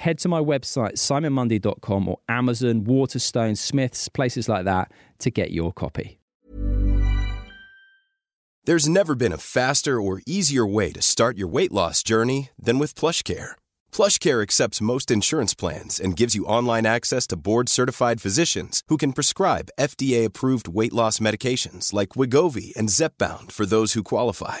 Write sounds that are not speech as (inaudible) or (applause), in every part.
head to my website, simonmundy.com or Amazon, Waterstone, Smiths, places like that to get your copy. There's never been a faster or easier way to start your weight loss journey than with PlushCare. PlushCare accepts most insurance plans and gives you online access to board-certified physicians who can prescribe FDA-approved weight loss medications like Wegovy and Zepbound for those who qualify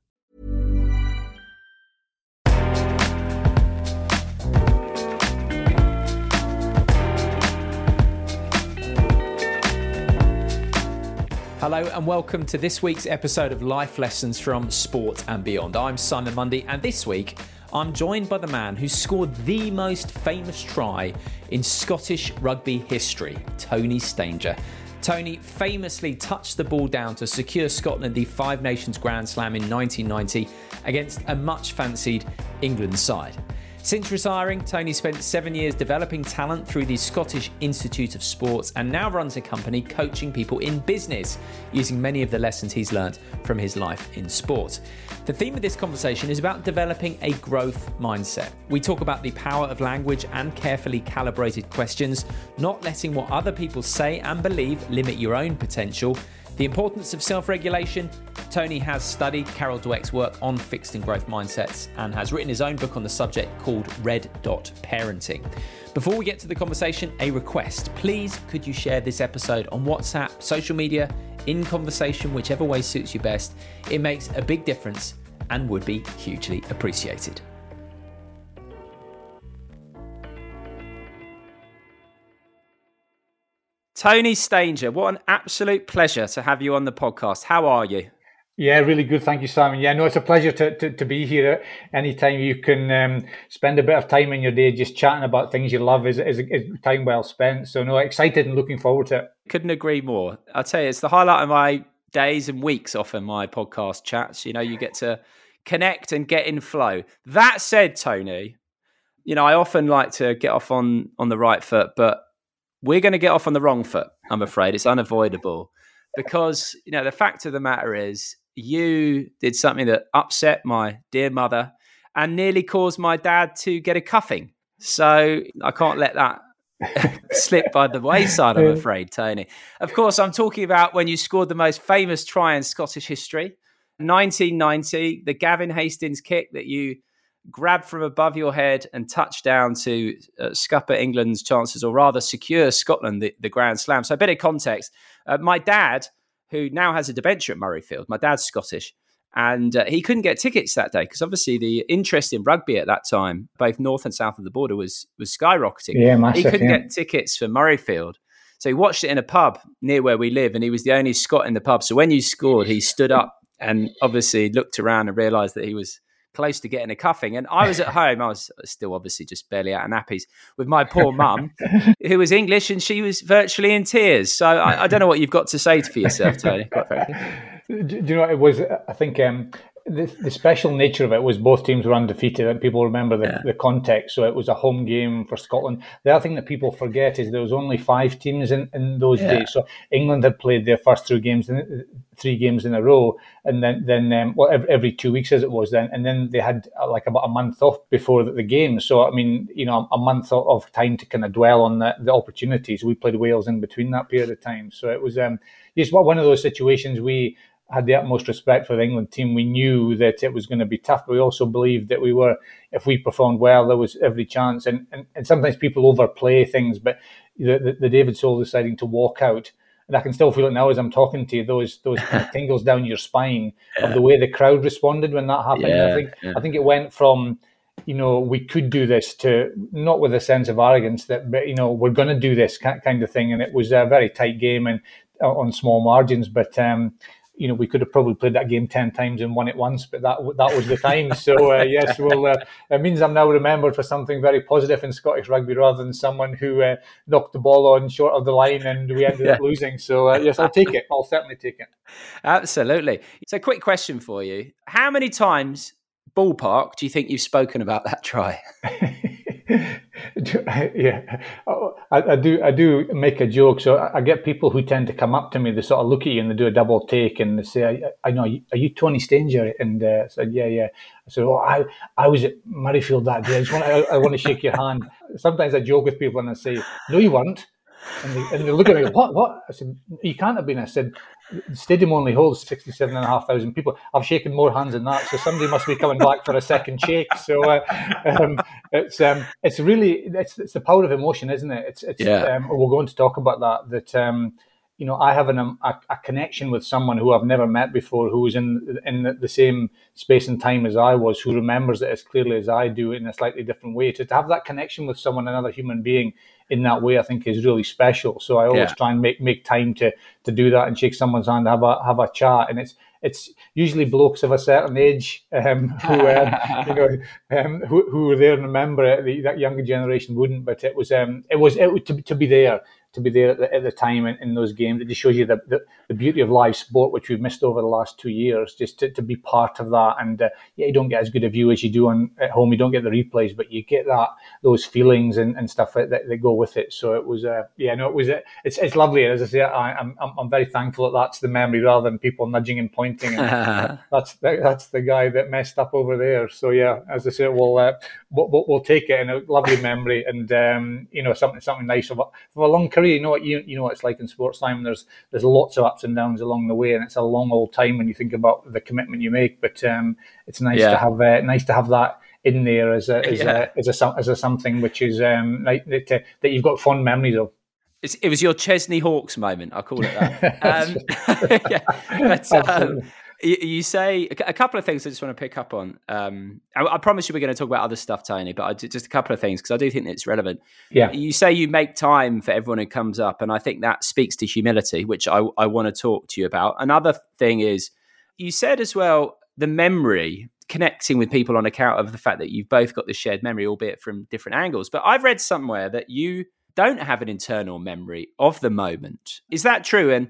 Hello and welcome to this week's episode of Life Lessons from Sport and Beyond. I'm Simon Mundy, and this week I'm joined by the man who scored the most famous try in Scottish rugby history, Tony Stanger. Tony famously touched the ball down to secure Scotland the Five Nations Grand Slam in 1990 against a much fancied England side. Since retiring, Tony spent seven years developing talent through the Scottish Institute of Sports and now runs a company coaching people in business using many of the lessons he's learned from his life in sport. The theme of this conversation is about developing a growth mindset. We talk about the power of language and carefully calibrated questions, not letting what other people say and believe limit your own potential the importance of self regulation. Tony has studied Carol Dweck's work on fixed and growth mindsets and has written his own book on the subject called Red Dot Parenting. Before we get to the conversation, a request. Please, could you share this episode on WhatsApp, social media, in conversation, whichever way suits you best? It makes a big difference and would be hugely appreciated. Tony Stanger, what an absolute pleasure to have you on the podcast. How are you? Yeah, really good. Thank you, Simon. Yeah, no, it's a pleasure to, to, to be here. Anytime you can um, spend a bit of time in your day just chatting about things you love is, is, is time well spent. So, no, excited and looking forward to it. Couldn't agree more. I'll tell you, it's the highlight of my days and weeks often, my podcast chats. You know, you get to connect and get in flow. That said, Tony, you know, I often like to get off on on the right foot, but we're going to get off on the wrong foot. I'm afraid it's unavoidable because you know the fact of the matter is you did something that upset my dear mother and nearly caused my dad to get a cuffing. So I can't let that (laughs) slip by the wayside, I'm afraid, Tony. Of course, I'm talking about when you scored the most famous try in Scottish history, 1990, the Gavin Hastings kick that you grab from above your head and touch down to uh, scupper England's chances, or rather secure Scotland the, the Grand Slam. So, a bit of context. Uh, my dad, who now has a debenture at Murrayfield, my dad's Scottish, and uh, he couldn't get tickets that day because obviously the interest in rugby at that time, both north and south of the border, was was skyrocketing. Yeah, massive, he couldn't yeah. get tickets for Murrayfield. So he watched it in a pub near where we live, and he was the only Scot in the pub. So when you scored, he stood up and obviously looked around and realised that he was close to getting a cuffing. And I was at home, I was still obviously just barely out of nappies with my poor mum, (laughs) who was English and she was virtually in tears. So I, I don't know what you've got to say for yourself, Tony, quite frankly. Do you know what it was? I think um, the, the, special nature of it was both teams were undefeated, and people remember the, yeah. the, context. So it was a home game for Scotland. The other thing that people forget is there was only five teams in, in those yeah. days. So England had played their first three games, in, three games in a row, and then then um, well every, every, two weeks as it was then, and then they had uh, like about a month off before the, the game. So I mean, you know, a month of time to kind of dwell on the, the opportunities. We played Wales in between that period of time, so it was um, just one of those situations we had the utmost respect for the England team. We knew that it was going to be tough, but we also believed that we were, if we performed well, there was every chance. And and, and sometimes people overplay things, but the, the, the David Sole deciding to walk out, and I can still feel it now as I'm talking to you. Those those kind of (laughs) tingles down your spine yeah. of the way the crowd responded when that happened. Yeah, I think yeah. I think it went from you know, we could do this to not with a sense of arrogance that, but, you know, we're going to do this kind of thing. And it was a very tight game and uh, on small margins. But um, you know, we could have probably played that game ten times and won it once, but that that was the time. (laughs) So uh, yes, well, uh, it means I'm now remembered for something very positive in Scottish rugby rather than someone who uh, knocked the ball on short of the line and we ended yeah. up losing. So uh, yes, I'll take it. I'll certainly take it. Absolutely. So, quick question for you: How many times, ballpark, do you think you've spoken about that try? (laughs) yeah, oh, I, I, do. I do make a joke. So I, I, get people who tend to come up to me. They sort of look at you and they do a double take and they say, "I, I know. Are you Tony Stanger?" And uh, I said, "Yeah, yeah." I said, "Oh, I, I was at Murrayfield that day. I just want, I, I want to shake your hand." Sometimes I joke with people and I say, "No, you weren't." And they, and they look at me, what, what? I said, you can't have been. I said, the stadium only holds 67,500 people. I've shaken more hands than that, so somebody must be coming back for a second shake. So uh, um, it's um, it's really it's, it's the power of emotion, isn't it? It's, it's yeah. Um, we're going to talk about that. That um, you know, I have an, um, a, a, connection with someone who I've never met before, who was in in the same space and time as I was, who remembers it as clearly as I do in a slightly different way. To, to have that connection with someone, another human being, in that way, I think is really special. So I always yeah. try and make make time to to do that and shake someone's hand, have a have a chat, and it's it's usually blokes of a certain age um, (laughs) who um, (laughs) you know um, who who were there and remember it. The, that younger generation wouldn't, but it was um, it was it to to be there to be there at the, at the time in, in, those games. It just shows you the, the, the, beauty of live sport, which we've missed over the last two years, just to, to be part of that. And uh, yeah, you don't get as good a view as you do on at home. You don't get the replays, but you get that those feelings and, and stuff that, that, that go with it. So it was, uh, yeah, no, it was, uh, it's, it's lovely. As I say, I, am I'm, I'm very thankful that that's the memory rather than people nudging and pointing. And (laughs) that's that's the guy that messed up over there. So yeah, as I say, we'll uh, we'll, we'll, take it in a lovely memory and um, you know something something nice of a, of a long career career, you know what you you know what it's like in sports time. There's there's lots of ups and downs along the way, and it's a long old time when you think about the commitment you make. But um, it's nice yeah. to have uh, nice to have that in there as a as, (laughs) yeah. a, as a as a something which is um, like that, uh, that you've got fond memories of. it was your Chesney Hawkes moment. I call it that. (laughs) um, (laughs) yeah, but, um, you, say a couple of things I just want to pick up on. Um, I, I, promise you we're going to talk about other stuff, Tony, but I, just a couple of things because I do think it's relevant. Yeah. You say you make time for everyone who comes up, and I think that speaks to humility, which I, I want to talk to you about. Another thing is you said as well the memory connecting with people on account of the fact that you've both got the shared memory, albeit from different angles. But I've read somewhere that you don't have an internal memory of the moment. Is that true? And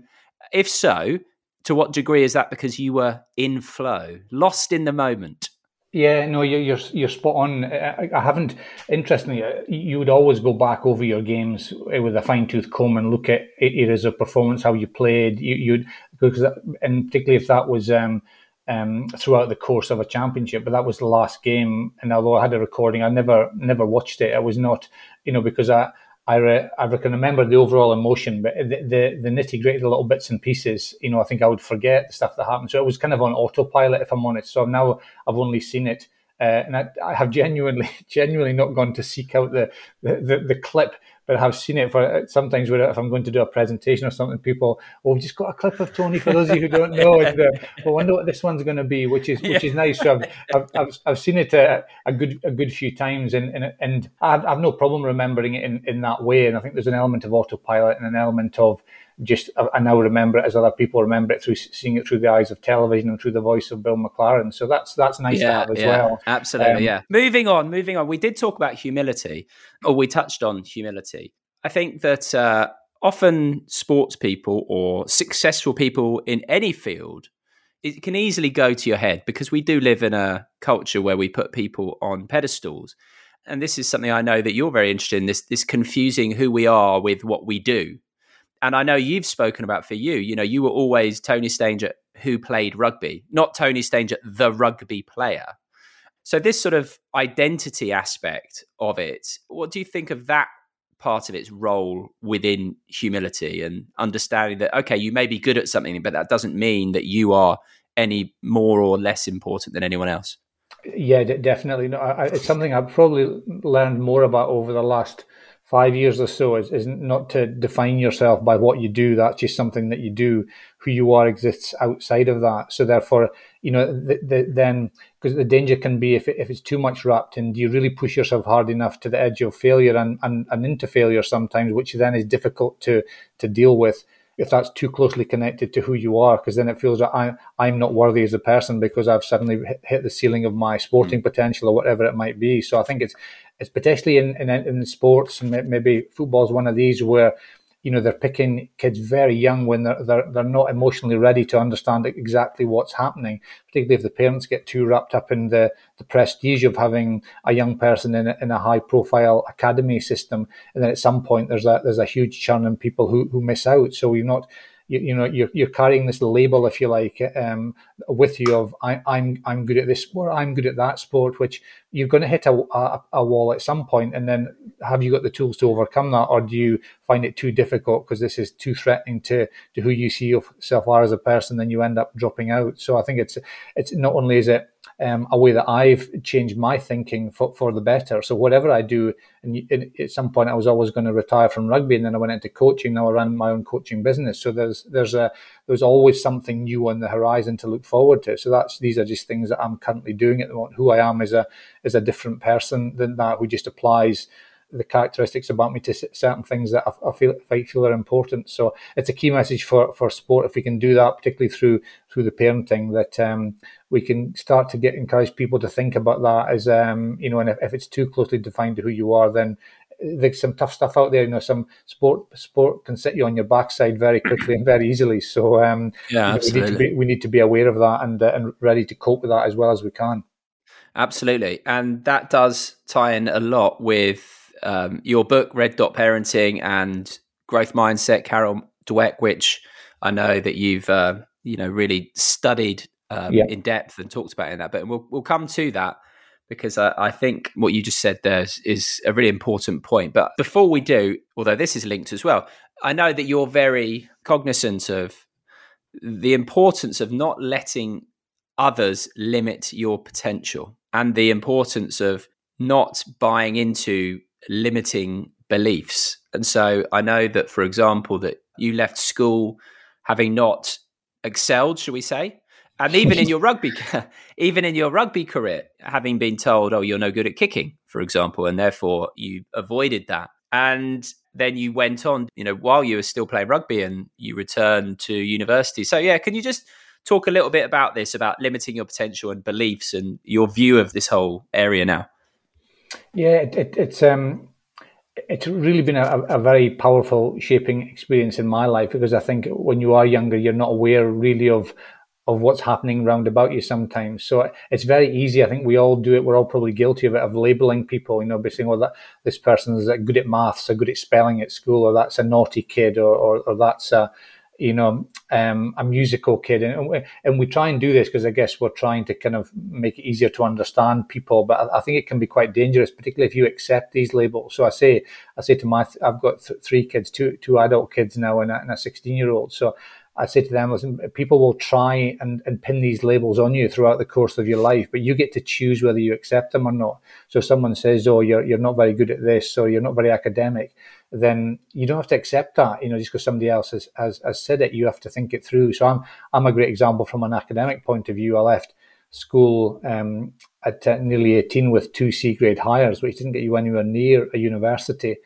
if so, to what degree is that because you were in flow, lost in the moment? Yeah, no, you're you're, you're spot on. I, I, haven't. Interestingly, uh, you would always go back over your games uh, with a fine tooth comb and look at areas of performance, how you played. You, you'd because, and particularly if that was um, um, throughout the course of a championship, but that was the last game. And although I had a recording, I never never watched it. I was not, you know, because I I, re- I can remember the overall emotion, but the, the, the nitty gritty the little bits and pieces, you know, I think I would forget the stuff that happened. So it was kind of on autopilot, if I'm honest. So now I've only seen it, uh, and I, I, have genuinely, (laughs) genuinely not gone to seek out the, the, the, the clip but I have seen it for sometimes where if I'm going to do a presentation or something, people, oh, we've just got a clip of Tony for those of you who don't know. And, uh, (laughs) I wonder what this one's going to be, which is which yeah. is nice. So I've, I've, I've, I've seen it a, a, good a good few times, and and, and I've, I've no problem remembering it in, in that way. And I think there's an element of autopilot and an element of just I now remember it as other people remember it through seeing it through the eyes of television and through the voice of Bill McLaren. So that's that's nice yeah, to have as yeah, well. Absolutely, um, yeah. Moving on, moving on. We did talk about humility, or we touched on humility. I think that uh, often sports people or successful people in any field it can easily go to your head because we do live in a culture where we put people on pedestals. And this is something I know that you're very interested in this this confusing who we are with what we do. And I know you've spoken about for you, you know, you were always Tony Stanger who played rugby, not Tony Stanger the rugby player. So this sort of identity aspect of it, what do you think of that part of its role within humility and understanding that okay you may be good at something but that doesn't mean that you are any more or less important than anyone else yeah definitely no, I, it's something i've probably learned more about over the last five years or so is, is not to define yourself by what you do. That's just something that you do. Who you are exists outside of that. So therefore, you know, the, the, then because the danger can be if, it, if it's too much wrapped in, do you really push yourself hard enough to the edge of failure and, and, and into failure sometimes, which then is difficult to to deal with if that's too closely connected to who you are, because then it feels like I, I'm not worthy as a person because I've suddenly hit the ceiling of my sporting mm. potential or whatever it might be. So I think it's it's potentially in, in, in sports and maybe football is one of these where you know they're picking kids very young when they're, they're they're not emotionally ready to understand exactly what's happening particularly if the parents get too wrapped up in the the prestige of having a young person in a, in a high profile academy system and then at some point there's a there's a huge churn in people who who miss out. So you're not you, you know you're, you're carrying this label if you like um, with you of I, I'm, I'm good at this sport I'm good at that sport which you're going to hit a, a, a, wall at some point and then have you got the tools to overcome that or do you find it too difficult because this is too threatening to to who you see yourself are as a person then you end up dropping out so I think it's it's not only is it um, a way that I've changed my thinking for, for the better. So whatever I do, and at some point I was always going to retire from rugby, and then I went into coaching. Now I run my own coaching business. So there's there's a there's always something new on the horizon to look forward to. So that's these are just things that I'm currently doing at the moment. Who I am is a is a different person than that who just applies the characteristics about me to certain things that I, feel I feel are important. So it's a key message for, for sport if we can do that, particularly through through the parenting, that um, we can start to get encourage people to think about that as um, you know, and if, if it's too closely defined to who you are, then there's some tough stuff out there. You know, some sport sport can set you on your backside very quickly and very easily. So um, yeah, you know, we need to be we need to be aware of that and uh, and ready to cope with that as well as we can. Absolutely, and that does tie in a lot with um, your book, Red Dot Parenting and Growth Mindset, Carol Dweck, which I know that you've uh, you know really studied um, yeah. in depth and talked about in that. But we'll we'll come to that because I, I, think what you just said there is, is a really important point. But before we do, although this is linked as well, I know that you're very cognizant of the importance of not letting others limit your potential and the importance of not buying into limiting beliefs. And so I know that, for example, that you left school having not excelled, shall we say, and even in (laughs) your rugby, (laughs) even in your rugby career, having been told, "Oh, you're no good at kicking," for example, and therefore you avoided that, and then you went on, you know, while you were still playing rugby, and you returned to university. So, yeah, can you just talk a little bit about this, about limiting your potential and beliefs, and your view of this whole area now? Yeah, it, it, it's um, it's really been a, a, very powerful shaping experience in my life because I think when you are younger, you're not aware really of of what's happening round about you sometimes. So it's very easy. I think we all do it. We're all probably guilty of it, of labeling people, you know, by saying, well, that this person is good at maths or good at spelling at school, or that's a naughty kid, or, or, or that's a, you know, um, a musical kid. And, we, and we try and do this because I guess we're trying to kind of make it easier to understand people. But I, I, think it can be quite dangerous, particularly if you accept these labels. So I say, I say to my, I've got th- three kids, two, two adult kids now and a 16 year old. So I say to them, listen, people will try and, and pin these labels on you throughout the course of your life, but you get to choose whether you accept them or not. So if someone says, oh, you're, you're not very good at this, or you're not very academic, then you don't have to accept that, you know, just because somebody else has, has, has said it. You have to think it through. So I'm, I'm a great example from an academic point of view. I left school um, at nearly 18 with two C grade Highers, which didn't get you anywhere near a university.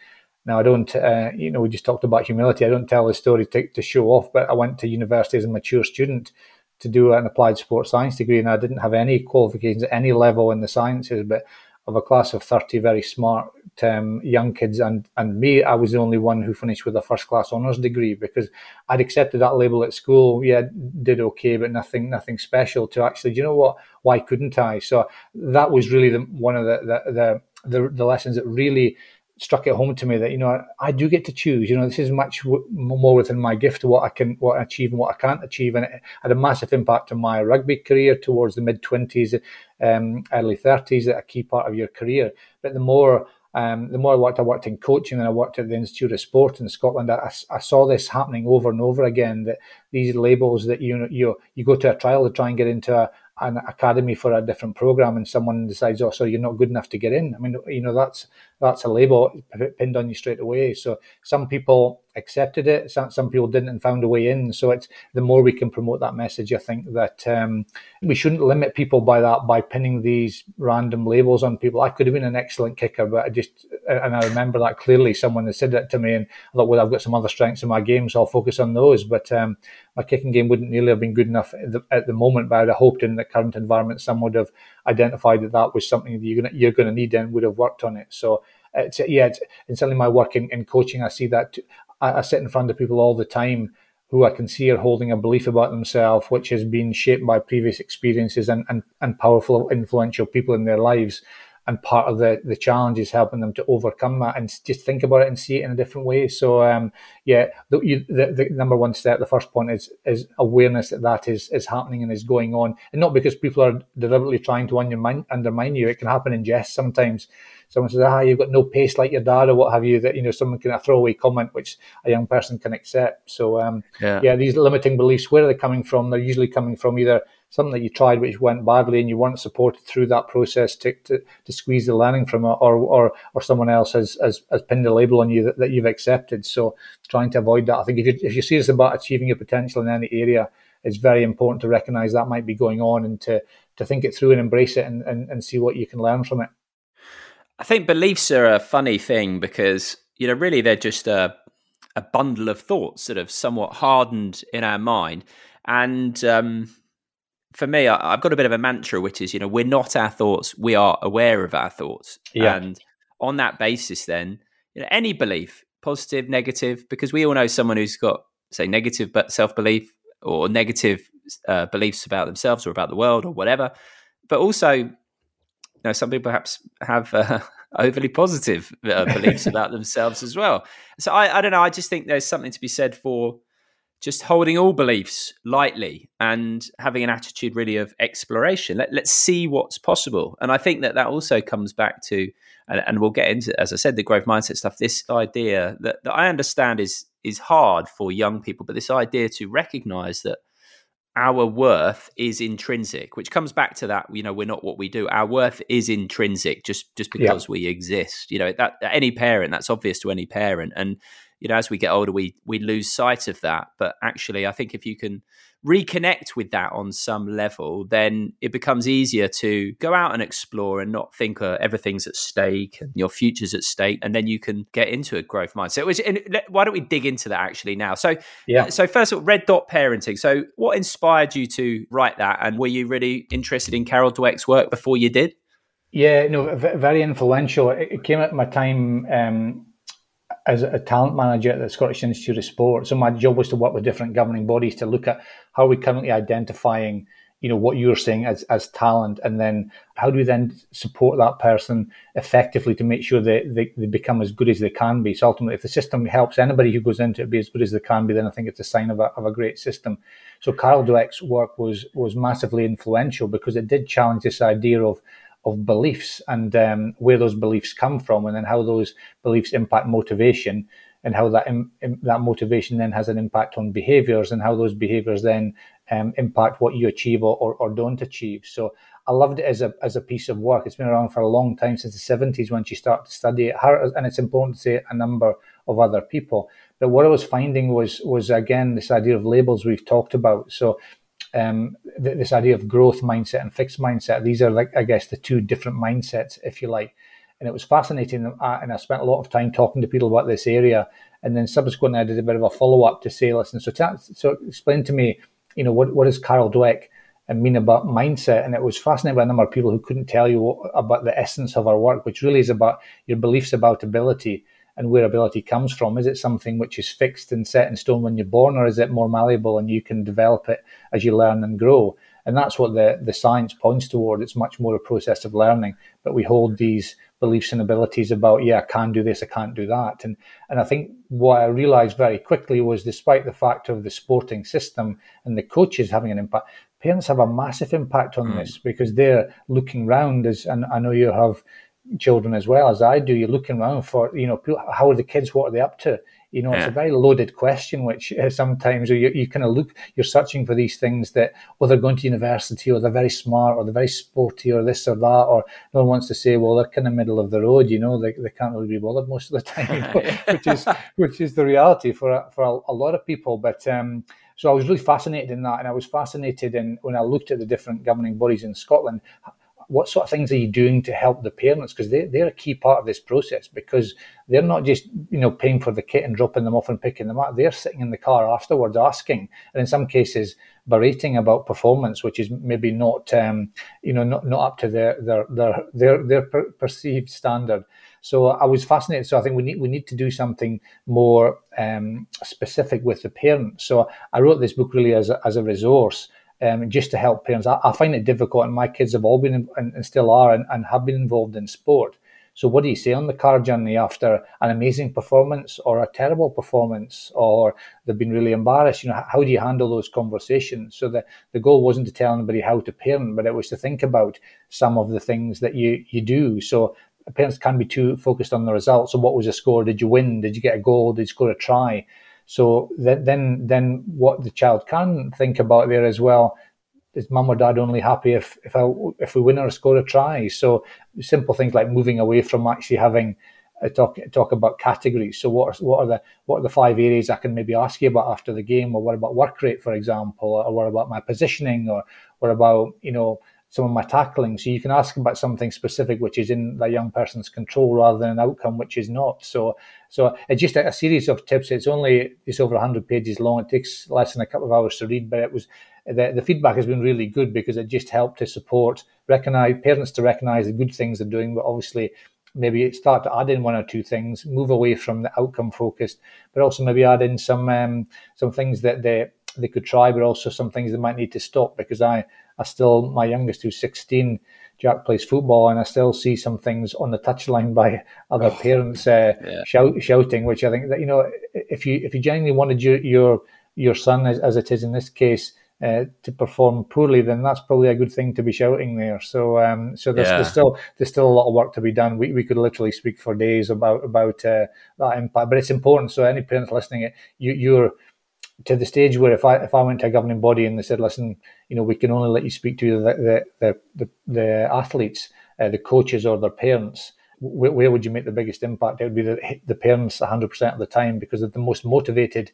Now, I don't, uh, you know, we just talked about humility. I don't tell the story to, to show off, but I went to university as a mature student to do an applied sports science degree, and I didn't have any qualifications at any level in the sciences, but of a class of 30 very smart um, young kids and and me. I was the only one who finished with a first class honours degree because I'd accepted that label at school. Yeah, did okay, but nothing nothing special. To actually, you know what? Why couldn't I? So that was really the, one of the the, the the, the lessons that really struck it home to me that you know I, I, do get to choose. You know, this is much w- more within my gift what I can what I achieve and what I can't achieve, and it had a massive impact on my rugby career towards the mid twenties, um, early thirties. A key part of your career, but the more um, the more I worked, I worked in coaching and I worked at the Institute of Sport in Scotland. I, I, saw this happening over and over again. That these labels that you you you go to a trial to try and get into a, an academy for a different program and someone decides oh so you're not good enough to get in i mean you know that's that's a label pinned on you straight away. So some people accepted it some, some people didn't and found a way in. So it's the more we can promote that message i think that um, we shouldn't limit people by that by pinning these random labels on people. I could have been an excellent kicker but i just and i remember that clearly. Someone had said that to me and i thought well i've got some other strengths in my game so i'll focus on those. But um, my kicking game wouldn't nearly have been good enough at the, at the moment, but I'd have hoped in the current environment some would have identified that that was something that you're going you're going to need and would have worked on it. So it's, yeah, it's, and certainly my work in, in coaching, I see that I, I sit in front of people all the time who I can see are holding a belief about themselves, which has been shaped by previous experiences and, and, and powerful, influential people in their lives and part of the the challenge is helping them to overcome that and just think about it and see it in a different way. So um, yeah, the, you, the, the number one step, the first point is is awareness that that is is happening and is going on, and not because people are deliberately trying to undermine undermine you. It can happen in jest sometimes. Someone says, "Ah, you've got no pace like your dad," or what have you. That you know, someone can a throwaway comment which a young person can accept. So um, yeah. yeah, these limiting beliefs, where are they coming from? They're usually coming from either something that you tried which went badly and you weren't supported through that process to, to, to squeeze the learning from it or or, or someone else has, has, has pinned a label on you that, that you've accepted. So trying to avoid that i think if, you, if you're serious about achieving your potential in any area it's very important to recognize that might be going on and to to think it through and embrace it and, and, and see what you can learn from it. I think beliefs are a funny thing because you know really they're just a a bundle of thoughts that have somewhat hardened in our mind. And um, for me, I, have got a bit of a mantra, which is, you know, we're not our thoughts, we are aware of our thoughts. Yeah. And on that basis, then, you know, any belief, positive, negative, because we all know someone who's got, say, negative but self belief or negative uh, beliefs about themselves or about the world or whatever. But also, you know, some people perhaps have uh, (laughs) overly positive uh, beliefs (laughs) about themselves as well. So I, I don't know. I just think there's something to be said for just holding all beliefs lightly and having an attitude really of exploration. Let, us see what's possible. And I think that that also comes back to, and, and, we'll get into, as I said, the growth mindset stuff. This idea that, that I understand is is hard for young people, but this idea to recognize that our worth is intrinsic, which comes back to that. You know, we're not what we do. Our worth is intrinsic, just just because yeah. we exist. You know, that any parent, that's obvious to any parent, and you know, as we get older, we we lose sight of that. But actually, I think if you can reconnect with that on some level, then it becomes easier to go out and explore and not think uh, everything's at stake and your future's at stake, and then you can get into a growth mindset. Which, why don't we dig into that actually now? So, yeah. So first of all, red dot parenting. So, what inspired you to write that, and were you really interested in Carol Dweck's work before you did? Yeah, no, very influential. It came at my time. Um, as a talent manager at the Scottish Institute of Sport. So my job was to work with different governing bodies to look at how we currently identifying, you know, what you're saying as, as talent, and then how do we then support that person effectively to make sure that they, they become as good as they can be. So ultimately, if the system helps anybody who goes into it be as good as they can be, then I think it's a sign of a, of a great system. So Carol Dweck's work was was massively influential because it did challenge this idea of of beliefs and um, where those beliefs come from, and then how those beliefs impact motivation, and how that Im- that motivation then has an impact on behaviors, and how those behaviors then um, impact what you achieve or, or, or, don't achieve. So I loved it as a as a piece of work. It's been around for a long time since the seventies when she started to study it. Her, and it's important to say a number of other people. But what I was finding was was again this idea of labels we've talked about. So um, th- this idea of growth mindset and fixed mindset. These are like, I guess, the two different mindsets, if you like. And it was fascinating. And I spent a lot of time talking to people about this area. And then subsequently, I did a bit of a follow up to say, listen, so, so explain to me, you know, what, what is Carol Dweck mean about mindset. And it was fascinating by a number of people who couldn't tell you about the essence of our work, which really is about your beliefs about ability and where ability comes from. Is it something which is fixed and set in stone when you're born, or is it more malleable and you can develop it as you learn and grow? And that's what the, the science points toward. It's much more a process of learning. But we hold these beliefs and abilities about, yeah, I can do this, I can't do that. And and I think what I realized very quickly was despite the fact of the sporting system and the coaches having an impact, parents have a massive impact on mm. this because they're looking round as and I know you have children as well as I do, you're looking around for, you know, how are the kids, what are they up to? You know, yeah. it's a very loaded question, which uh, sometimes you, you kind of look, you're searching for these things that, well, they're going to university or they're very smart or they're very sporty or this or that, or no one wants to say, well, they're kind of middle of the road, you know, they, they can't really be bothered most of the (laughs) time, you (laughs) know, which is which is the reality for, for a, a lot of people. But, um, so I was really fascinated in that, and I was fascinated in when I looked at the different governing bodies in Scotland what sort of things are you doing to help the parents because they, they're a key part of this process because they're not just you know paying for the kit and dropping them off and picking them up they're sitting in the car afterwards asking and in some cases berating about performance which is maybe not um, you know not, not up to their their their their, their per- perceived standard so I was fascinated. So I think we need we need to do something more um, specific with the parents. So I wrote this book really as a, as a resource um, just to help parents. I, I, find it difficult, and my kids have all been and, and still are and, and, have been involved in sport. So, what do you say on the car journey after an amazing performance or a terrible performance, or they've been really embarrassed? You know, how do you handle those conversations? So, the, the goal wasn't to tell anybody how to parent, but it was to think about some of the things that you, you do. So, parents can be too focused on the results. So, what was the score? Did you win? Did you get a goal? Did you score a try? So then, then what the child can think about there as well is mum or dad only happy if if I, if we win or score a try? So simple things like moving away from actually having a talk talk about categories. So what are, what are the what are the five areas I can maybe ask you about after the game, or what about work rate, for example, or what about my positioning, or what about you know some of my tackling. So you can ask about something specific which is in that young person's control rather than an outcome which is not. So so it's just a, a series of tips. It's only it's over 100 pages long. It takes less than a couple of hours to read, but it was the, the feedback has been really good because it just helped to support recognize parents to recognize the good things they're doing, but obviously maybe start to add in one or two things, move away from the outcome focused, but also maybe add in some um, some things that they they could try, but also some things they might need to stop because I I still, my youngest who's 16, Jack plays football, and I still see some things on the touchline by (laughs) other oh, parents uh, yeah. shout, shouting, which I think that you know, if you if you genuinely wanted your your your son, as, as it is in this case, uh, to perform poorly, then that's probably a good thing to be shouting there. So, um, so there's, yeah. there's, still there's still a lot of work to be done. We, we could literally speak for days about about uh, that impact, but it's important. So, any parents listening, you, you're to the stage where if I if I went to a governing body and they said, listen, you know, we can only let you speak to the the the, the, athletes, uh, the coaches or their parents. Where, where, would you make the biggest impact? It would be the, the parents 100% of the time because they're the most motivated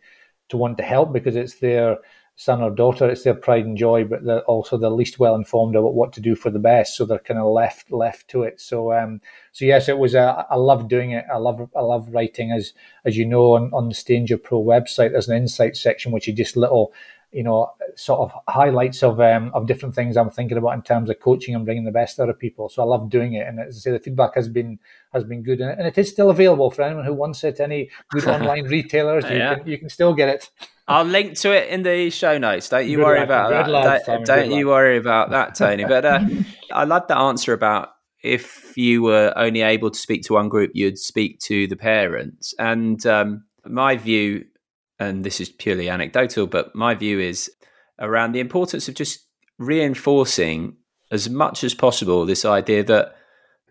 to want to help because it's their son or daughter, it's their pride and joy, but they're also the least well informed about what to do for the best, so they're kind of left left to it. So, um, so yes, it was. A, I love doing it. I love I love writing. As as you know, on on the Stanger Pro website, there's an insight section which is just little you know, sort of highlights of um, of different things I'm thinking about in terms of coaching and bringing the best out of people. So I love doing it, and as I say, the feedback has been has been good, and it is still available for anyone who wants it. Any good (laughs) online retailers, you, yeah. can, you can still get it. I'll link to it in the show notes. Don't you good worry about that. Lad, don't, don't you worry about that, Tony. But uh, (laughs) I love the answer about if you were only able to speak to one group, you'd speak to the parents. And um, my view and this is purely anecdotal, but my view is around the importance of just reinforcing as much as possible this idea that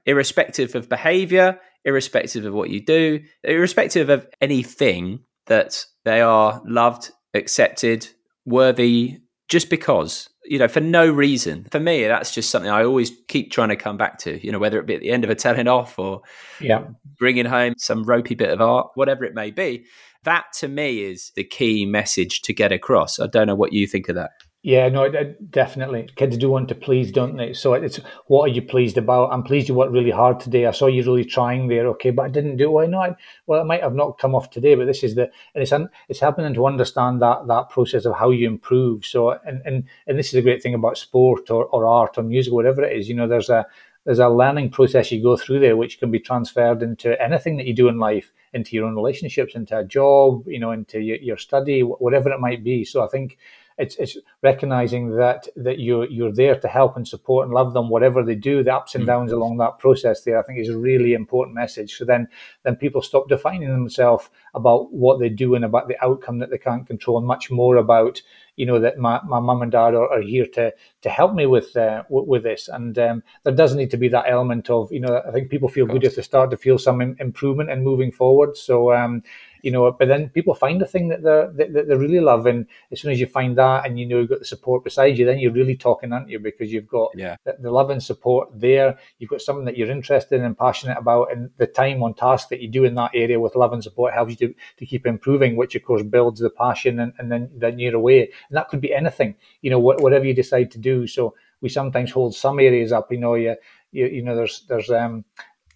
irrespective of behavior, irrespective of what you do, irrespective of anything, that they are loved, accepted, worthy just because, you know, for no reason. For me, that's just something I always keep trying to come back to, you know, whether it be at the end of a (laughs) telling off or yeah. bringing home some ropey bit of art, whatever it may be that to me is the key message to get across. I don't know what you think of that. Yeah, no, definitely. Kids do want to please, don't they? So it's what are you pleased about? I'm pleased you worked really hard today. I saw you really trying there. Okay, but I didn't do. it. Why not? Well, it might have not come off today, but this is the and it's it's happening to understand that that process of how you improve. So and and and this is a great thing about sport or, or art or music, whatever it is. You know, there's a there's a learning process you go through there, which can be transferred into anything that you do in life, into your own relationships, into a job, you know, into your, your study, whatever it might be. So I think it's it's recognizing that that you're you're there to help and support and love them whatever they do the ups and mm. downs mm. along that process there i think is a really important message so then then people stop defining themselves about what they do and about the outcome that they can't control and much more about you know that my, my mum and dad are, are here to to help me with uh, w- with this. And um, there does need to be that element of you know i think people feel good if they start to feel some improvement and moving forward. So um, you know, but then people find a thing that they're that, they really love, and as soon as you find that, and you know you've got the support beside you, then you're really talking, aren't you? Because you've got yeah. the, the love and support there. You've got something that you're interested in and passionate about, and the time on task that you do in that area with love and support helps you to, to keep improving, which of course builds the passion, and, and then then you're away, and that could be anything, you know, whatever you decide to do. So we sometimes hold some areas up, you know, you you, you know, there's there's um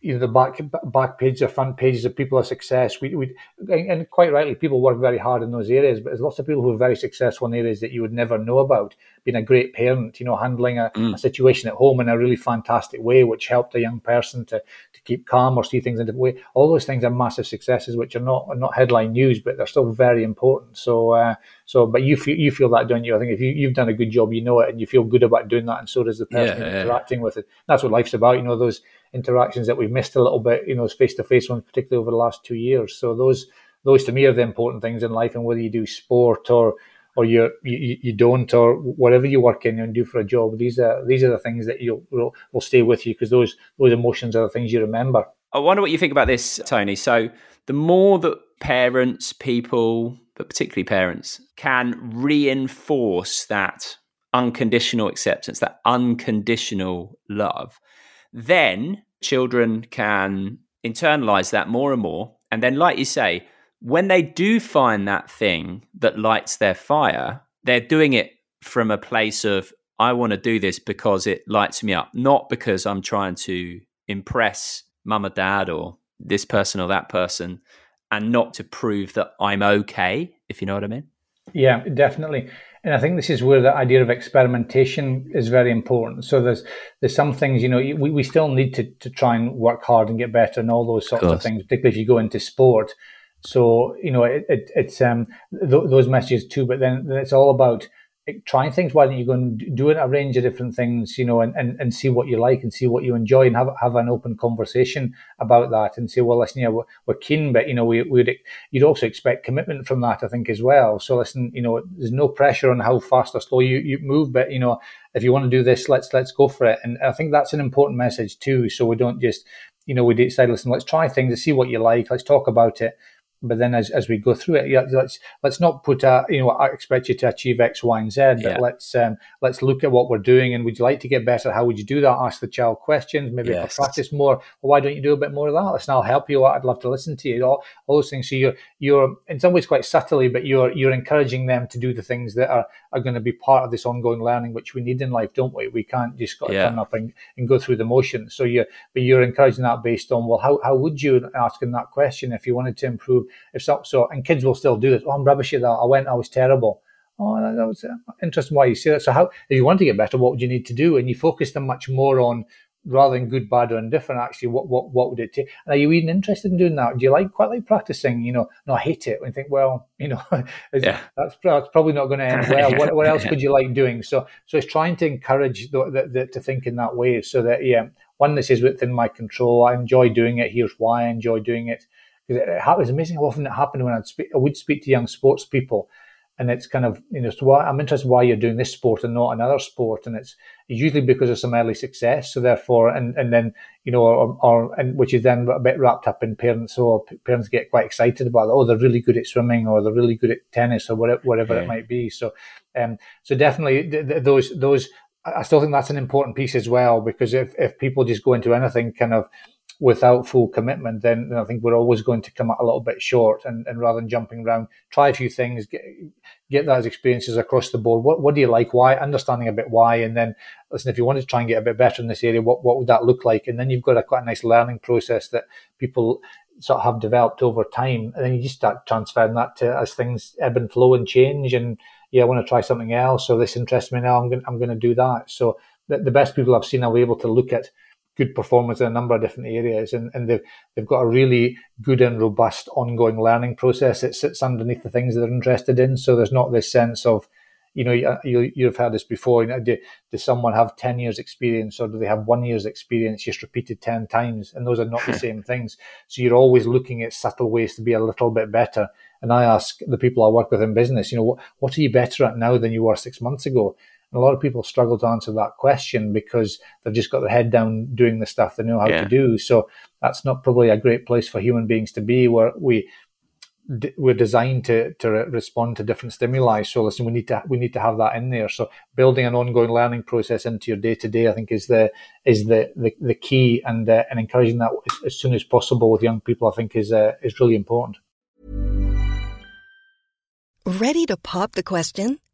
you know the back back page or front pages of people of success. We, we and quite rightly, people work very hard in those areas. But there's lots of people who are very successful in areas that you would never know about. Being a great parent, you know, handling a, mm. a situation at home in a really fantastic way, which helped a young person to to keep calm or see things in a different way. All those things are massive successes, which are not are not headline news, but they're still very important. So, uh, so, but you feel you feel that, don't you? I think if you you've done a good job, you know it, and you feel good about doing that, and so does the person yeah, interacting yeah. with it. That's what life's about, you know. Those interactions that we've missed a little bit, you know, face to face ones, particularly over the last two years. So those those to me are the important things in life, and whether you do sport or or you you, you don't or whatever you work in and do for a job, these are these are the things that you will will stay with you because those those emotions are the things you remember. I wonder what you think about this, Tony. So the more that parents, people, but particularly parents, can reinforce that unconditional acceptance, that unconditional love, then children can internalize that more and more. And then, like you say, when they do find that thing that lights their fire, they're doing it from a place of, I want to do this because it lights me up, not because I'm trying to impress mum or dad or this person or that person, and not to prove that I'm okay, if you know what I mean. Yeah, definitely. And I think this is where the idea of experimentation is very important. So there's there's some things, you know, we, we still need to, to try and work hard and get better and all those sorts of, of things, particularly if you go into sport. So, you know, it, it, it's um, th- those messages too, but then it's all about trying things. Why don't you go and do a range of different things, you know, and, and, and see what you like and see what you enjoy and have have an open conversation about that and say, well, listen, yeah, we're, we're keen, but you know, we would you'd also expect commitment from that, I think, as well. So listen, you know, there's no pressure on how fast or slow you, you move, but you know, if you want to do this, let's let's go for it. And I think that's an important message too. So we don't just, you know, we decide, listen, let's try things and see what you like. Let's talk about it but then as, as we go through it, yeah, let's let's not put a you know I expect you to achieve X, Y, and Z, but yeah. let's um, let's look at what we're doing and would you like to get better? How would you do that? Ask the child questions, maybe yes. practice more. Well, why don't you do a bit more of that? Listen, I'll help you. I'd love to listen to you. All, all those things. So you're you're in some ways quite subtly, but you're you're encouraging them to do the things that are, are going to be part of this ongoing learning, which we need in life, don't we? We can't just got to yeah. turn up and, and go through the motions. So you but you're encouraging that based on well, how how would you asking that question if you wanted to improve if so, so and kids will still do this. Oh, I'm rubbish at that. I went, I was terrible. Oh, that was uh, interesting why you say that. So, how if you want to get better, what would you need to do? And you focus them much more on rather than good, bad, or indifferent. Actually, what what what would it take? And are you even interested in doing that? Do you like quite like practicing? You know, no, I hate it. And think, well, you know, (laughs) yeah. that's that's probably not going to end well. (laughs) what, what else could you like doing? So, so it's trying to encourage the, the, the, to think in that way, so that yeah, one, this is within my control. I enjoy doing it. Here's why I enjoy doing it because it, it was amazing how often it happened when I'd speak, I would speak to young sports people, and it's kind of you know so why, I'm interested why you're doing this sport and not another sport, and it's usually because of some early success. So therefore, and and then you know, or, or and which is then a bit wrapped up in parents. So parents get quite excited about, oh, they're really good at swimming, or they're really good at tennis, or whatever, whatever yeah. it might be. So, um, so definitely th- th- those those. I still think that's an important piece as well because if if people just go into anything kind of without full commitment, then, then, I think we're always going to come out a little bit short. And, and rather than jumping around, try a few things, get, get those experiences across the board. What, what do you like? Why? Understanding a bit why. And then, listen, if you want to try and get a bit better in this area, what, what would that look like? And then you've got a quite a nice learning process that people sort of have developed over time. And then you just start transferring that to as things ebb and flow and change. And yeah, I want to try something else. So this interests me now. I'm going, I'm going to do that. So the, the best people I've seen are able to look at good performance in a number of different areas, and, and they've they've got a really good and robust ongoing learning process that sits underneath the things that they're interested in. So there's not this sense of, you know, you, you've had this before. You know, do, does someone have ten years experience, or do they have one year's experience just repeated ten times? And those are not the same things. So you're always looking at subtle ways to be a little bit better. And I ask the people I work with in business, you know, what, what are you better at now than you were six months ago? A lot of people struggle to answer that question because they've just got their head down doing the stuff they know how yeah. to do. So that's not probably a great place for human beings to be, where we we're designed to to respond to different stimuli. So listen, we need to we need to have that in there. So building an ongoing learning process into your day to day, I think, is the is the the, the key, and uh, and encouraging that as soon as possible with young people, I think, is uh, is really important. Ready to pop the question?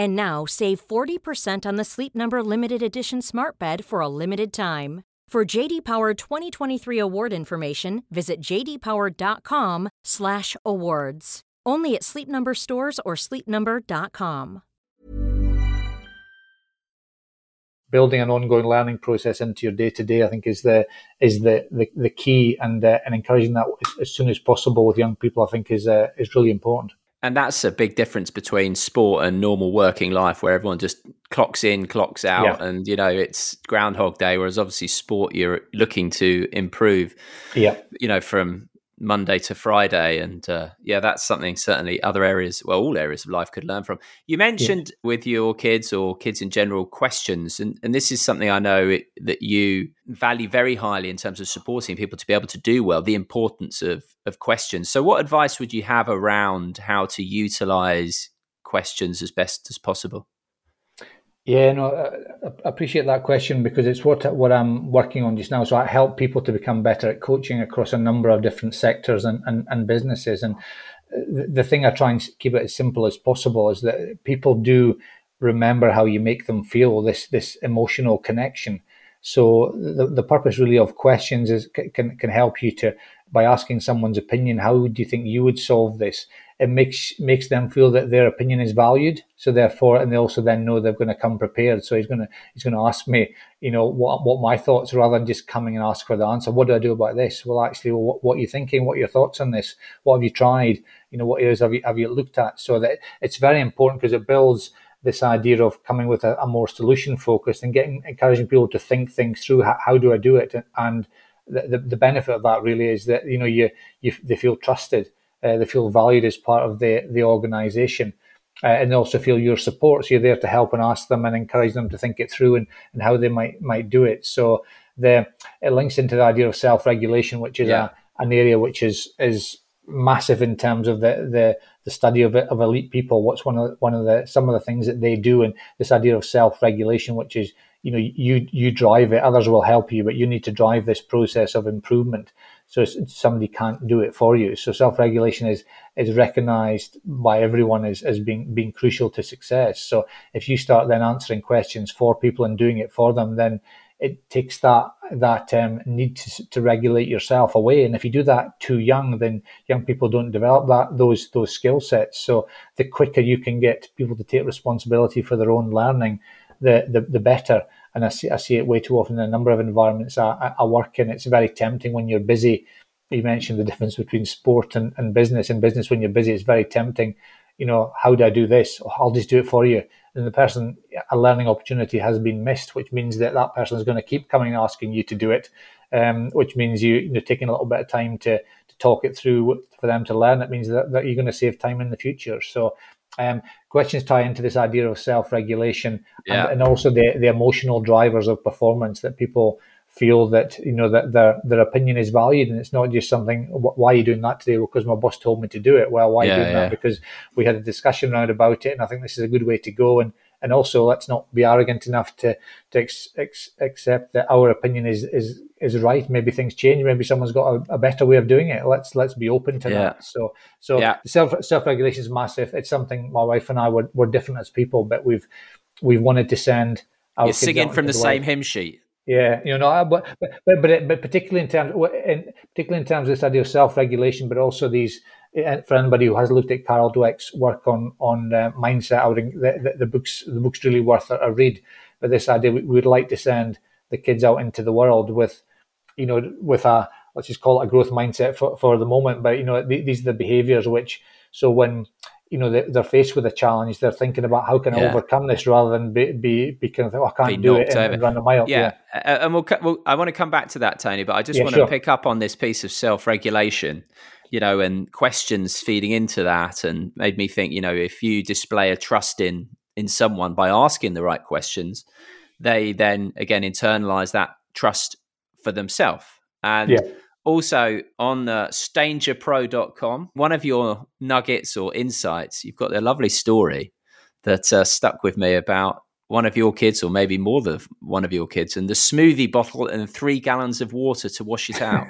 And now save 40% on the Sleep Number limited edition smart bed for a limited time. For JD Power 2023 award information, visit jdpower.com/awards. Only at Sleep Number stores or sleepnumber.com. Building an ongoing learning process into your day to day, I think, is the is the the, the key, and uh, and encouraging that as soon as possible with young people, I think, is uh, is really important and that's a big difference between sport and normal working life where everyone just clocks in clocks out yeah. and you know it's groundhog day whereas obviously sport you're looking to improve yeah you know from Monday to Friday. And uh, yeah, that's something certainly other areas, well, all areas of life could learn from. You mentioned yeah. with your kids or kids in general questions, and, and this is something I know it, that you value very highly in terms of supporting people to be able to do well, the importance of, of questions. So, what advice would you have around how to utilize questions as best as possible? Yeah, no, uh, I appreciate that question because it's what what I'm working on just now. So I help people to become better at coaching across a number of different sectors and, and, and businesses. And uh, the thing I try and keep it as simple as possible is that people do remember how you make them feel this this emotional connection. So the, the purpose really of questions is can can help you to by asking someone's opinion. How do you think you would solve this? It makes makes them feel that their opinion is valued. So therefore, and they also then know they're going to come prepared. So he's going to he's going to ask me, you know, what what my thoughts rather than just coming and ask for the answer. What do I do about this? Well, actually, well, what, what are you thinking? What are your thoughts on this? What have you tried? You know, what areas have you have you looked at? So that it's very important because it builds this idea of coming with a, a more solution focused and getting encouraging people to think things through. How, how do I do it? And the, the, the benefit of that really is that you know you you they feel trusted uh, they feel valued as part of the the organisation. Uh, and they also feel your support. So you're there to help and ask them and encourage them to think it through and, and how they might might do it. So the it links into the idea of self regulation, which is yeah. a, an area which is is massive in terms of the the, the study of of elite people. What's one of the, one of the some of the things that they do, and this idea of self regulation, which is you know you you drive it, others will help you, but you need to drive this process of improvement. So somebody can't do it for you. So self regulation is is recognised by everyone as, as being being crucial to success. So if you start then answering questions for people and doing it for them, then it takes that that um, need to, to regulate yourself away. And if you do that too young, then young people don't develop that those those skill sets. So the quicker you can get people to take responsibility for their own learning, the the, the better. And I see I see it way too often in a number of environments I, I work in. It's very tempting when you're busy. You mentioned the difference between sport and, and business. In business, when you're busy, it's very tempting. You know, how do I do this? Oh, I'll just do it for you And the person a learning opportunity has been missed, which means that that person is going to keep coming and asking you to do it, um, which means you, you know taking a little bit of time to to talk it through for them to learn. It means that, that you're going to save time in the future. So. Um, questions tie into this idea of self-regulation yeah. and, and also the, the emotional drivers of performance that people feel that you know that their their opinion is valued. And it's not just something why are you doing that today? Well, because my boss told me to do it. Well why yeah, are you doing yeah. that? because we had a discussion around about it and i think this is a good way to go. And and also let's not be arrogant enough to to ex, ex, accept that our opinion is is is right. Maybe things change. Maybe someone's got a, a better way of doing it. Let's let's be open to yeah. that so so yeah. self self-regulation is massive. It's something my wife and i were, were different as people but we've we've wanted to send our you're singing from the, the same hymn sheet. Yeah, you know, but but but, but particularly in terms, in, particularly in terms of this idea of self-regulation, but also these for anybody who has looked at Carol Dweck's work on on uh, mindset, I would the, the, the, books the book's really worth a, read. But this idea, we, would like to send the kids out into the world with, you know, with a let's just call it a growth mindset for, for the moment. But you know, these are the behaviors which so when you know they're faced with a challenge, they're thinking about how can I yeah. overcome this rather than be be, be kind of oh, I can't be do it and, and, run a mile. Yeah, yeah. and we'll, we'll, I want to come back to that, Tony, but I just yeah, want sure. to pick up on this piece of self regulation. You know, and questions feeding into that, and made me think. You know, if you display a trust in in someone by asking the right questions, they then again internalize that trust for themselves. And also on uh, stangerpro.com, one of your nuggets or insights, you've got a lovely story that uh, stuck with me about one of your kids, or maybe more than one of your kids, and the smoothie bottle and three gallons of water to wash it out.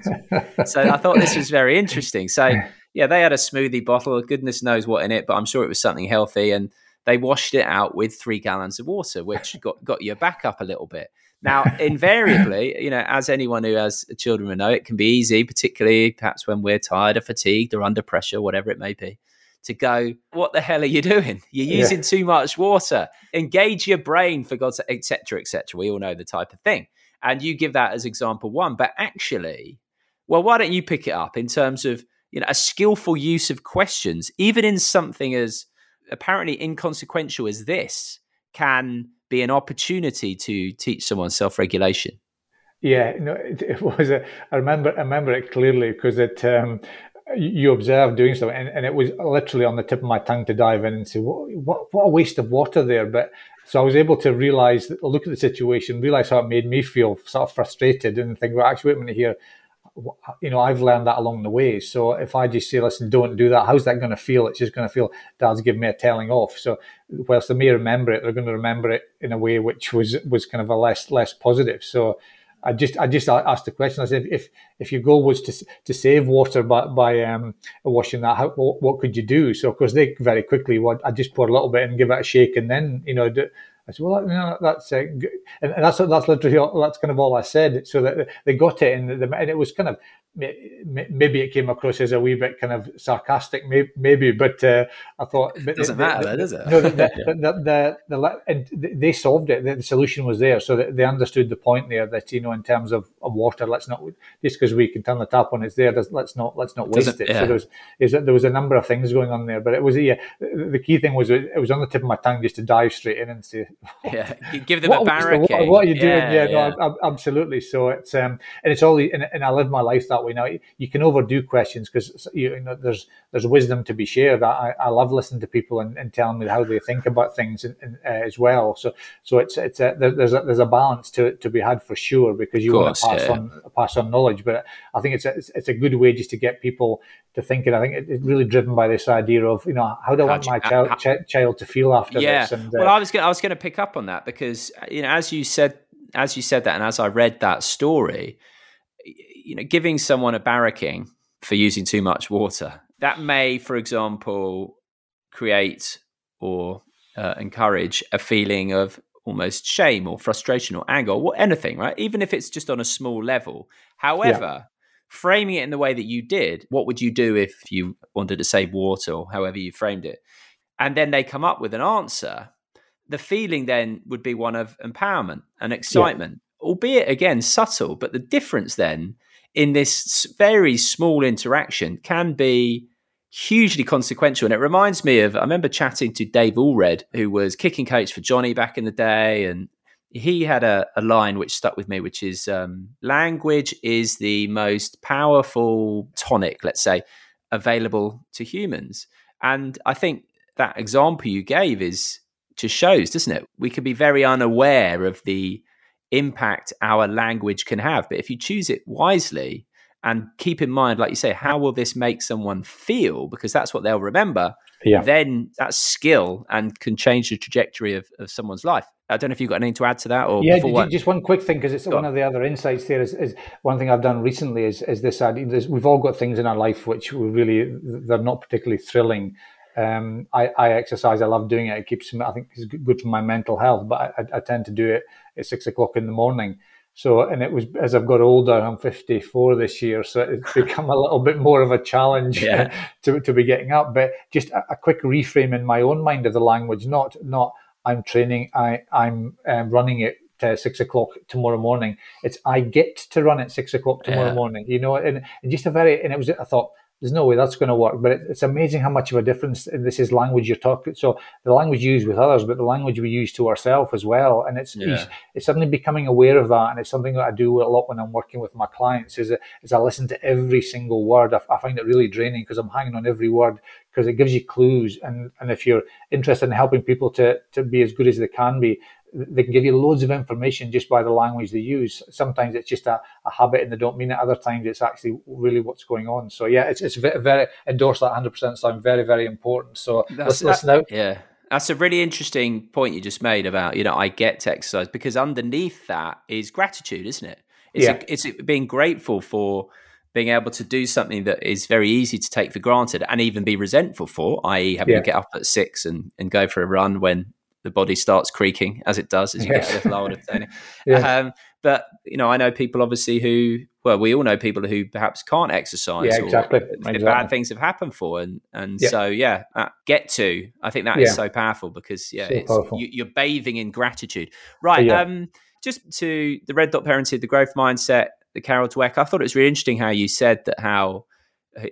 so I thought this was very interesting. So, yeah, they had a smoothie bottle, goodness knows what in it, but I'm sure it was something healthy. And they washed it out with three gallons of water, which got, got your back up a little bit. Now, invariably, you know, as anyone who has children will know, it can be easy, particularly perhaps when we're tired or fatigued or under pressure, whatever it may be, to go, "What the hell are you doing? You're using yeah. too much water. Engage your brain for God's sake, etc. etc." We all know the type of thing, and you give that as example one. But actually, well, why don't you pick it up in terms of you know a skillful use of questions, even in something as apparently inconsequential as this, can be an opportunity to teach someone self-regulation. Yeah, no, it, it was. A, I remember. I remember it clearly because it. Um, you observed doing so, and, and it was literally on the tip of my tongue to dive in and say, what, what, what a waste of water there. But so I was able to realize, look at the situation, realize how it made me feel sort of frustrated, and think, well, actually, wait a minute here you know, I've learned that along the way. So if I just say, listen, don't do that, how's that going to feel? It's just going to feel dad's giving me a telling off. So whilst they may remember it, they're going to remember it in a way which was was kind of a less less positive. So I just I just asked the question. I said, if if your goal was to to save water by by um, washing that, how, what, could you do? So of course they very quickly, what I just pour a little bit and give it a shake, and then you know do, I said, well, you know, that's uh, and that's that's literally all, that's kind of all I said. So that they got it, and, the, and it was kind of maybe it came across as a wee bit kind of sarcastic, maybe, but uh, I thought it (laughs) doesn't the, matter, the, does it? No, the, (laughs) the, the, and they solved it. The, solution was there, so they understood the point there that you know, in terms of, water, let's not just because we can turn the tap on, it's there. Let's not let's not waste it. Yeah. So there was is that there was a number of things going on there, but it was yeah. The key thing was it was on the tip of my tongue just to dive straight in and say (laughs) yeah, give them what, a. The, what, what, are you doing? Yeah, yeah, yeah. No, absolutely. So it's um, and it's all, and, and, I live my life that way now. You can overdo questions because you know there's there's wisdom to be shared. I, I love listening to people and, and telling me how they think about things and, and, uh, as well. So so it's it's a, there's a, there's a balance to to be had for sure because you course, want to pass yeah. on pass on knowledge. But I think it's a, it's a good way just to get people to think. And I think it's really driven by this idea of you know how do I want my child, how, ch- child to feel after yeah. this? And, uh, well, I was gonna, I was going to pick up on that because you know as you said as you said that and as I read that story, you know, giving someone a barracking for using too much water that may, for example, create or uh, encourage a feeling of almost shame or frustration or anger or anything, right? Even if it's just on a small level. However, yeah. framing it in the way that you did, what would you do if you wanted to save water or however you framed it? And then they come up with an answer. The feeling then would be one of empowerment and excitement, yeah. albeit again subtle. But the difference then in this very small interaction can be hugely consequential. And it reminds me of I remember chatting to Dave Alred, who was kicking coach for Jonny back in the day, and he had a, a line which stuck with me, which is um, language is the most powerful tonic, let's say, available to humans. And I think that example you gave is just shows, doesn't it? We can be very unaware of the impact our language can have, but if you choose it wisely, and keep in mind, like you say, how will this make someone feel? Because that's what they'll remember. Yeah. Then that skill and can change the trajectory of, of someone's life. I don't know if you've got anything to add to that, or yeah, just one quick thing because it's Go one on. of the other insights there is, is, one thing I've done recently is is this idea. we've all got things in our life which we really they're not particularly thrilling. Um, I, I, exercise. I love doing it. It keeps me. I think it's good for my mental health. But I, I, tend to do it at six o'clock in the morning. So, and it was as I've got older, I'm 54 this year, so it's (laughs) become a little bit more of a challenge yeah. (laughs) to, to be getting up. But just a, a, quick reframe in my own mind of the language, not not I'm training, I I'm um, running it to six o'clock tomorrow morning. It's I get to run at six o'clock tomorrow yeah. morning, you know, and, and just a very and it was I thought there's no way that's going to work. But it's amazing how much of a difference this is language you're talking. So the language used with others, but the language we use to ourselves as well. And it's, yeah. it's, it's suddenly becoming aware of that. And it's something that I do a lot when I'm working with my clients is, is I listen to every single word. I, I find it really draining because I'm hanging on every word because it gives you clues. And, and if you're interested in helping people to, to be as good as they can be, they can give you loads of information just by the language they use. Sometimes it's just a, a habit and they don't mean it. Other times it's actually really what's going on. So yeah, it's it's very, very endorse that 100% sound very very important. So That's, listen out. Yeah. That's a really interesting point you just made about, you know, I get to exercise because underneath that is gratitude, isn't it? It's, yeah. a, it's being grateful for being able to do something that is very easy to take for granted and even be resentful for, i.e., having yeah. to get up at six and, and go for a run when the body starts creaking as it does as you yes. get a little older. (laughs) yeah. um, but you know, I know people obviously who, well, we all know people who perhaps can't exercise. Yeah, exactly. exactly. Bad things have happened for, and and yeah. so yeah, get to. I think that yeah. is so powerful because yeah, so you, are bathing in gratitude, right? Yeah. Um, just to the red dot parenting, the growth mindset, the Carol Dweck. I thought it was really interesting how you said that how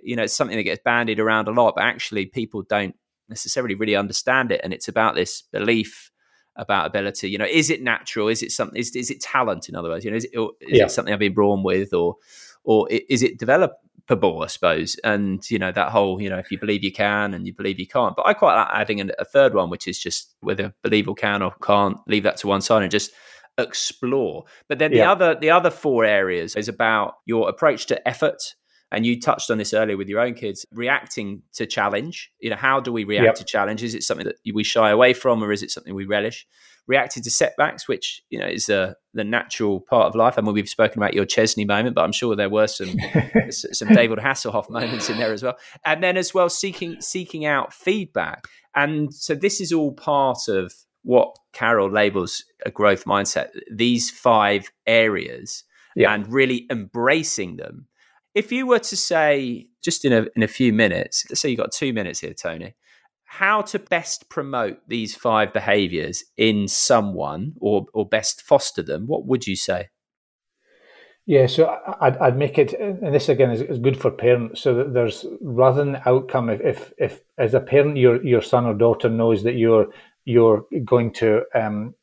you know it's something that gets bandied around a lot, but actually people don't necessarily really understand it. And it's about this belief about ability. You know, is it natural? Is it something? Is, is it talent? In other words, you know, is, it, is yeah. it something I've been born with, or or is it developable? I suppose. And you know that whole you know if you believe you can and you believe you can't. But I quite like adding a third one, which is just whether believe or can or can't. Leave that to one side and just explore. But then the yeah. other the other four areas is about your approach to effort and you touched on this earlier with your own kids, reacting to challenge. You know, how do we react yep. to challenge? Is it something that we shy away from, or is it something we relish? Reacting to setbacks, which you know is the the natural part of life. I mean, we've spoken about your Chesney moment, but I'm sure there were some (laughs) some David Hasselhoff moments in there as well. And then as well, seeking seeking out feedback. And so this is all part of what Carol labels a growth mindset. These five areas, yeah. and really embracing them if you were to say, just in a, in a few minutes, let's say you've got two minutes here, Tony, how to best promote these five behaviors in someone or, or best foster them, what would you say? Yeah, so I'd, I'd make it, and this again is, is good for parents, so that there's rather than outcome, if, if, if as a parent your your son or daughter knows that you're you're going to um,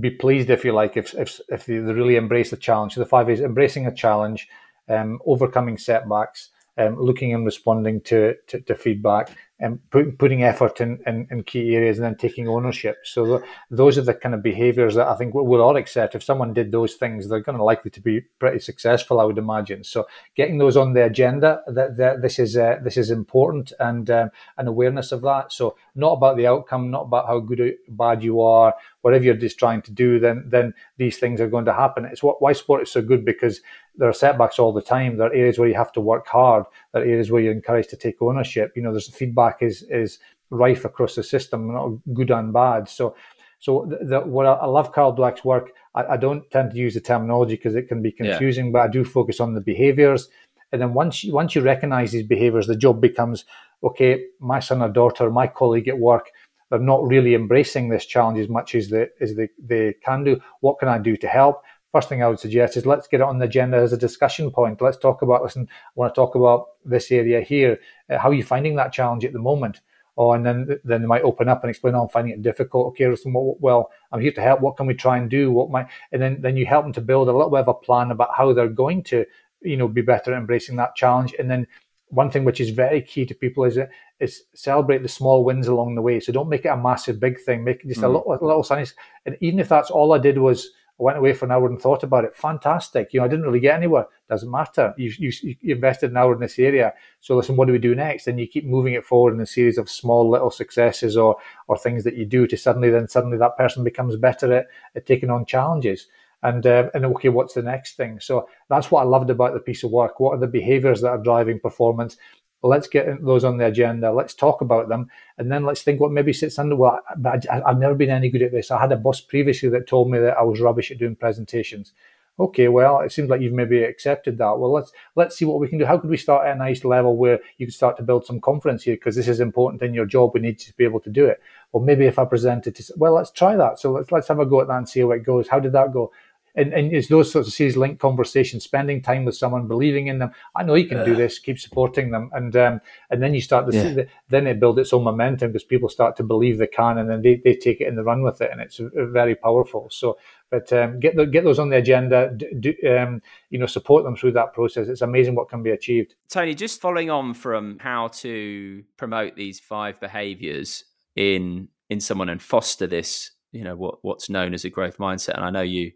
be pleased if you like if if if they really embrace the challenge. So the five is embracing a challenge, um, overcoming setbacks, um, looking and responding to, to, to feedback, and put, putting effort in, in, in, key areas and then taking ownership. So th- those are the kind of behaviors that I think we'll all accept. If someone did those things, they're going to likely to be pretty successful, I would imagine. So getting those on the agenda, that, that this is uh, this is important and um, an awareness of that. So not about the outcome, not about how good or bad you are, whatever you're just trying to do, then then these things are going to happen. It's what why sport is so good because there are setbacks all the time. There are areas where you have to work hard. There are areas where you're encouraged to take ownership. You know, there's feedback is is rife across the system, not good and bad. So, so the, the, what I, I, love Carol Dweck's work. I, I, don't tend to use the terminology because it can be confusing, yeah. but I do focus on the behaviors. And then once you, once you recognize these behaviors, the job becomes okay. My son or daughter, my colleague at work, they're not really embracing this challenge as much as they as they, they can do. What can I do to help? First thing I would suggest is let's get it on the agenda as a discussion point. Let's talk about, listen, I want to talk about this area here. Uh, how are you finding that challenge at the moment? Oh, and then then they might open up and explain, oh, I'm finding it difficult. Okay, listen, well, I'm here to help. What can we try and do? What might, and then, then you help them to build a little bit of a plan about how they're going to, you know, be better at embracing that challenge. And then one thing which is very key to people is is celebrate the small wins along the way. So don't make it a massive big thing. Make it just mm. a little, a little sunny. And even if that's all I did was I went away for an hour and thought about it. Fantastic. You know, I didn't really get anywhere. Doesn't matter. You, you, you, invested an hour in this area. So listen, what do we do next? And you keep moving it forward in a series of small little successes or or things that you do to suddenly then suddenly that person becomes better at, at taking on challenges. And uh, and okay, what's the next thing? So that's what I loved about the piece of work. What are the behaviors that are driving performance? Let's get those on the agenda. Let's talk about them, and then let's think what maybe sits under. Well, but I, have never been any good at this. I had a boss previously that told me that I was rubbish at doing presentations. Okay, well, it seems like you've maybe accepted that. Well, let's let's see what we can do. How could we start at a nice level where you can start to build some confidence here? Because this is important in your job. We need to be able to do it. Or maybe if I presented to, well, let's try that. So let's let's have a go at that and see how it goes. How did that go? And, and it's those sorts of series linked conversations, spending time with someone, believing in them. I know you can yeah. do this. Keep supporting them, and um, and then you start to yeah. see the, then it builds its own momentum because people start to believe they can, and then they, they take it and they run with it, and it's very powerful. So, but um, get the, get those on the agenda. Do, um, you know, support them through that process. It's amazing what can be achieved. Tony, just following on from how to promote these five behaviours in in someone and foster this, you know, what what's known as a growth mindset. And I know you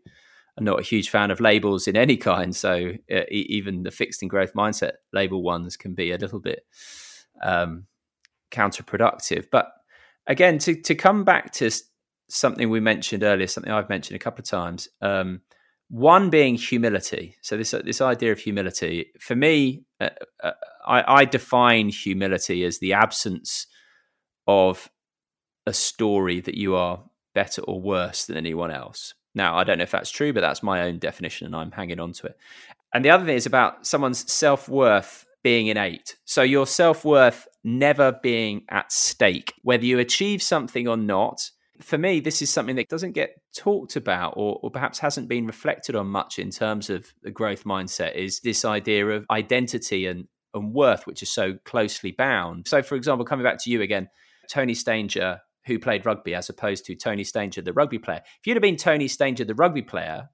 I'm not a huge fan of labels in any kind. So uh, even the fixed and growth mindset label ones can be a little bit um, counterproductive. But again, to to come back to something we mentioned earlier, something I've mentioned a couple of times. Um, one being humility. So this this idea of humility for me, uh, uh, I, I define humility as the absence of a story that you are better or worse than anyone else. Now, I don't know if that's true, but that's my own definition and I'm hanging on to it. And the other thing is about someone's self worth being innate. So your self worth never being at stake, whether you achieve something or not. For me, this is something that doesn't get talked about or, or perhaps hasn't been reflected on much in terms of the growth mindset is this idea of identity and, and worth, which is so closely bound. So, for example, coming back to you again, Tony Stanger who played rugby as opposed to Tony Stanger, the rugby player. If you'd have been Tony Stanger, the rugby player,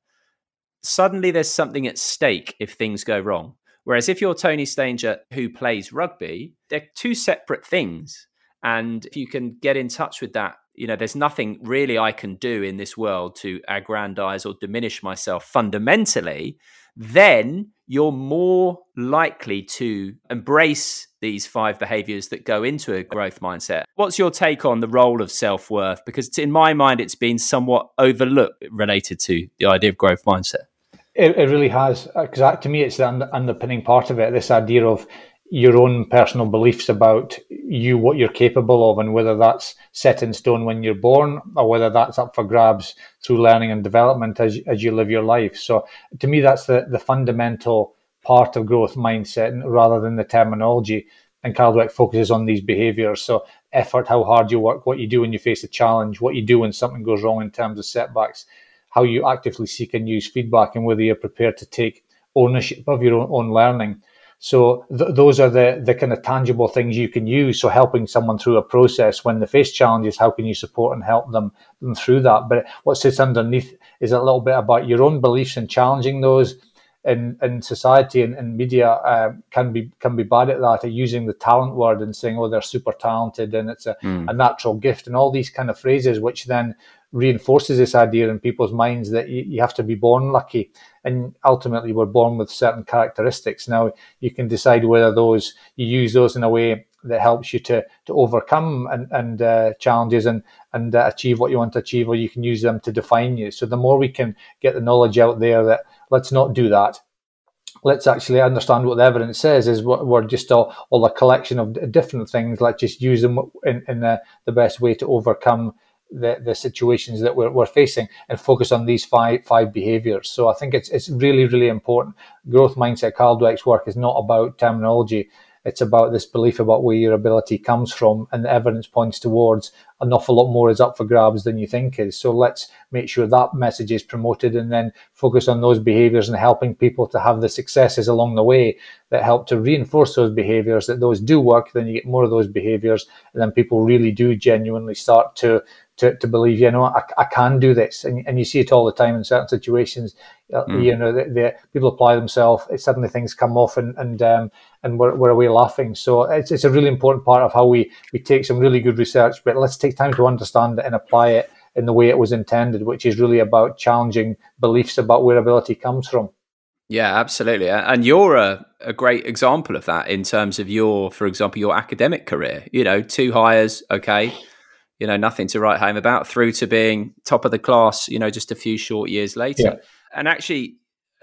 suddenly there's something at stake if things go wrong. Whereas if you're Tony Stanger who plays rugby, they're two separate things. And if you can get in touch with that, you know, there's nothing really I can do in this world to aggrandize or diminish myself fundamentally, then you're more likely to embrace these five behaviors that go into a growth mindset. What's your take on the role of self worth? Because in my mind, it's been somewhat overlooked related to the idea of growth mindset. It, it really has, uh, because to me, it's the underpinning part of it. This idea of your own personal beliefs about you, what you're capable of, and whether that's set in stone when you're born or whether that's up for grabs through learning and development as, as you live your life. So, to me, that's the, the fundamental part of growth mindset rather than the terminology. And Carol Dweck focuses on these behaviors. So, effort, how hard you work, what you do when you face a challenge, what you do when something goes wrong in terms of setbacks, how you actively seek and use feedback, and whether you're prepared to take ownership of your own, own learning So th- those are the the kind of tangible things you can use. So helping someone through a process when they face challenges, how can you support and help them, them through that? But what sits underneath is a little bit about your own beliefs and challenging those. In, in society and, and media uh, can be can be bad at that at using the talent word and saying oh they're super talented and it's a, mm. a natural gift and all these kind of phrases which then reinforces this idea in people's minds that you, you, have to be born lucky and ultimately we're born with certain characteristics. Now you can decide whether those you use those in a way that helps you to to overcome and, and uh, challenges and and uh, achieve what you want to achieve or you can use them to define you. So the more we can get the knowledge out there that let's not do that let's actually understand what the evidence says is what we're just all, all a collection of different things. Let's just use them in, in the, the best way to overcome the, the situations that we're, we're facing and focus on these five five behaviors. So I think it's it's really really important. Growth mindset, Carol Dweck's work is not about terminology. It's about this belief about where your ability comes from, and the evidence points towards an awful lot more is up for grabs than you think is. So let's make sure that message is promoted and then focus on those behaviors and helping people to have the successes along the way that help to reinforce those behaviors, that those do work, then you get more of those behaviors, and then people really do genuinely start to to, to believe, you know, I, I can do this. And, and you see it all the time in certain situations. Mm. You know, the, the, people apply themselves, suddenly things come off and, and, um, and we're, we're away laughing. So it's, it's a really important part of how we, we take some really good research, but let's take time to understand it and apply it in the way it was intended, which is really about challenging beliefs about where ability comes from. Yeah, absolutely. And you're a, a great example of that in terms of your, for example, your academic career. You know, two Highers, okay you know, nothing to write home about, through to being top of the class, you know, just a few short years later. Yeah. And actually,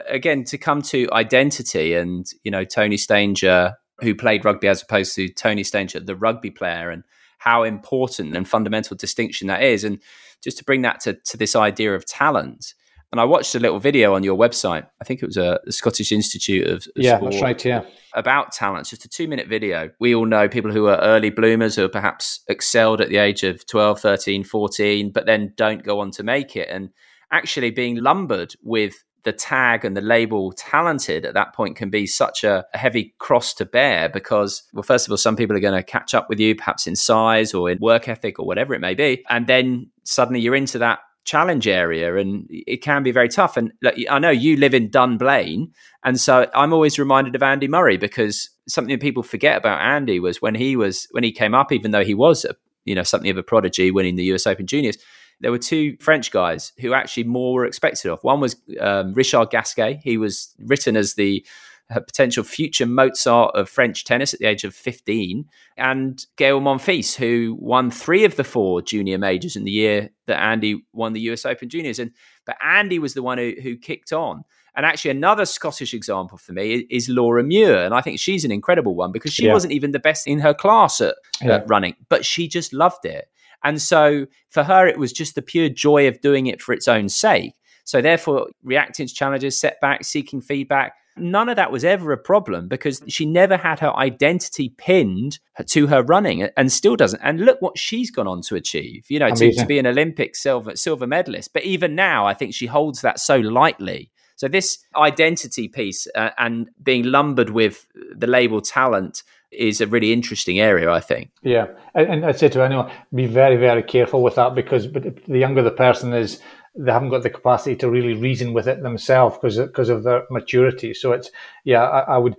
again, to come to identity and, you know, Tony Stanger, who played rugby as opposed to Tony Stanger, the rugby player, and how important and fundamental distinction that is. And just to bring that to, to this idea of talent, and I watched a little video on your website. I think it was a, the Scottish Institute of, of yeah, Sport, that's right. Yeah, about talents. Just a two-minute video. We all know people who are early bloomers who perhaps excelled at the age of 12, 13, 14, but then don't go on to make it. And actually, being lumbered with the tag and the label talented at that point can be such a, a, heavy cross to bear because, well, first of all, some people are going to catch up with you, perhaps in size or in work ethic or whatever it may be. And then suddenly you're into that challenge area and it can be very tough. And i know you live in dunblane and so i'm always reminded of andy murray because something people forget about andy was when he was when he came up even though he was a, you know something of a prodigy winning the us open juniors there were two french guys who actually more were expected of. One was um, richard gasquet. He was written as the a potential future Mozart of French tennis at the age of 15, and Gael Monfils, who won three of the four junior majors in the year that Andy won the US Open Juniors. And but Andy was the one who, who kicked on. And actually, another Scottish example for me is Laura Muir, and I think she's an incredible one because she yeah. wasn't even the best in her class at, yeah. at running, but she just loved it. And so for her, it was just the pure joy of doing it for its own sake. So therefore, reacting to challenges, setbacks, seeking feedback, None of that was ever a problem because she never had her identity pinned to her running and still doesn't. And look what she's gone on to achieve, you know, to, to, be an Olympic silver silver medalist. But even now, I think she holds that so lightly. So this identity piece uh, and being lumbered with the label talent is a really interesting area, I think. Yeah, and, and I say to anyone, be very, very careful with that because the younger the person is, they haven't got the capacity to really reason with it themselves because because of their maturity. So it's yeah, I, I would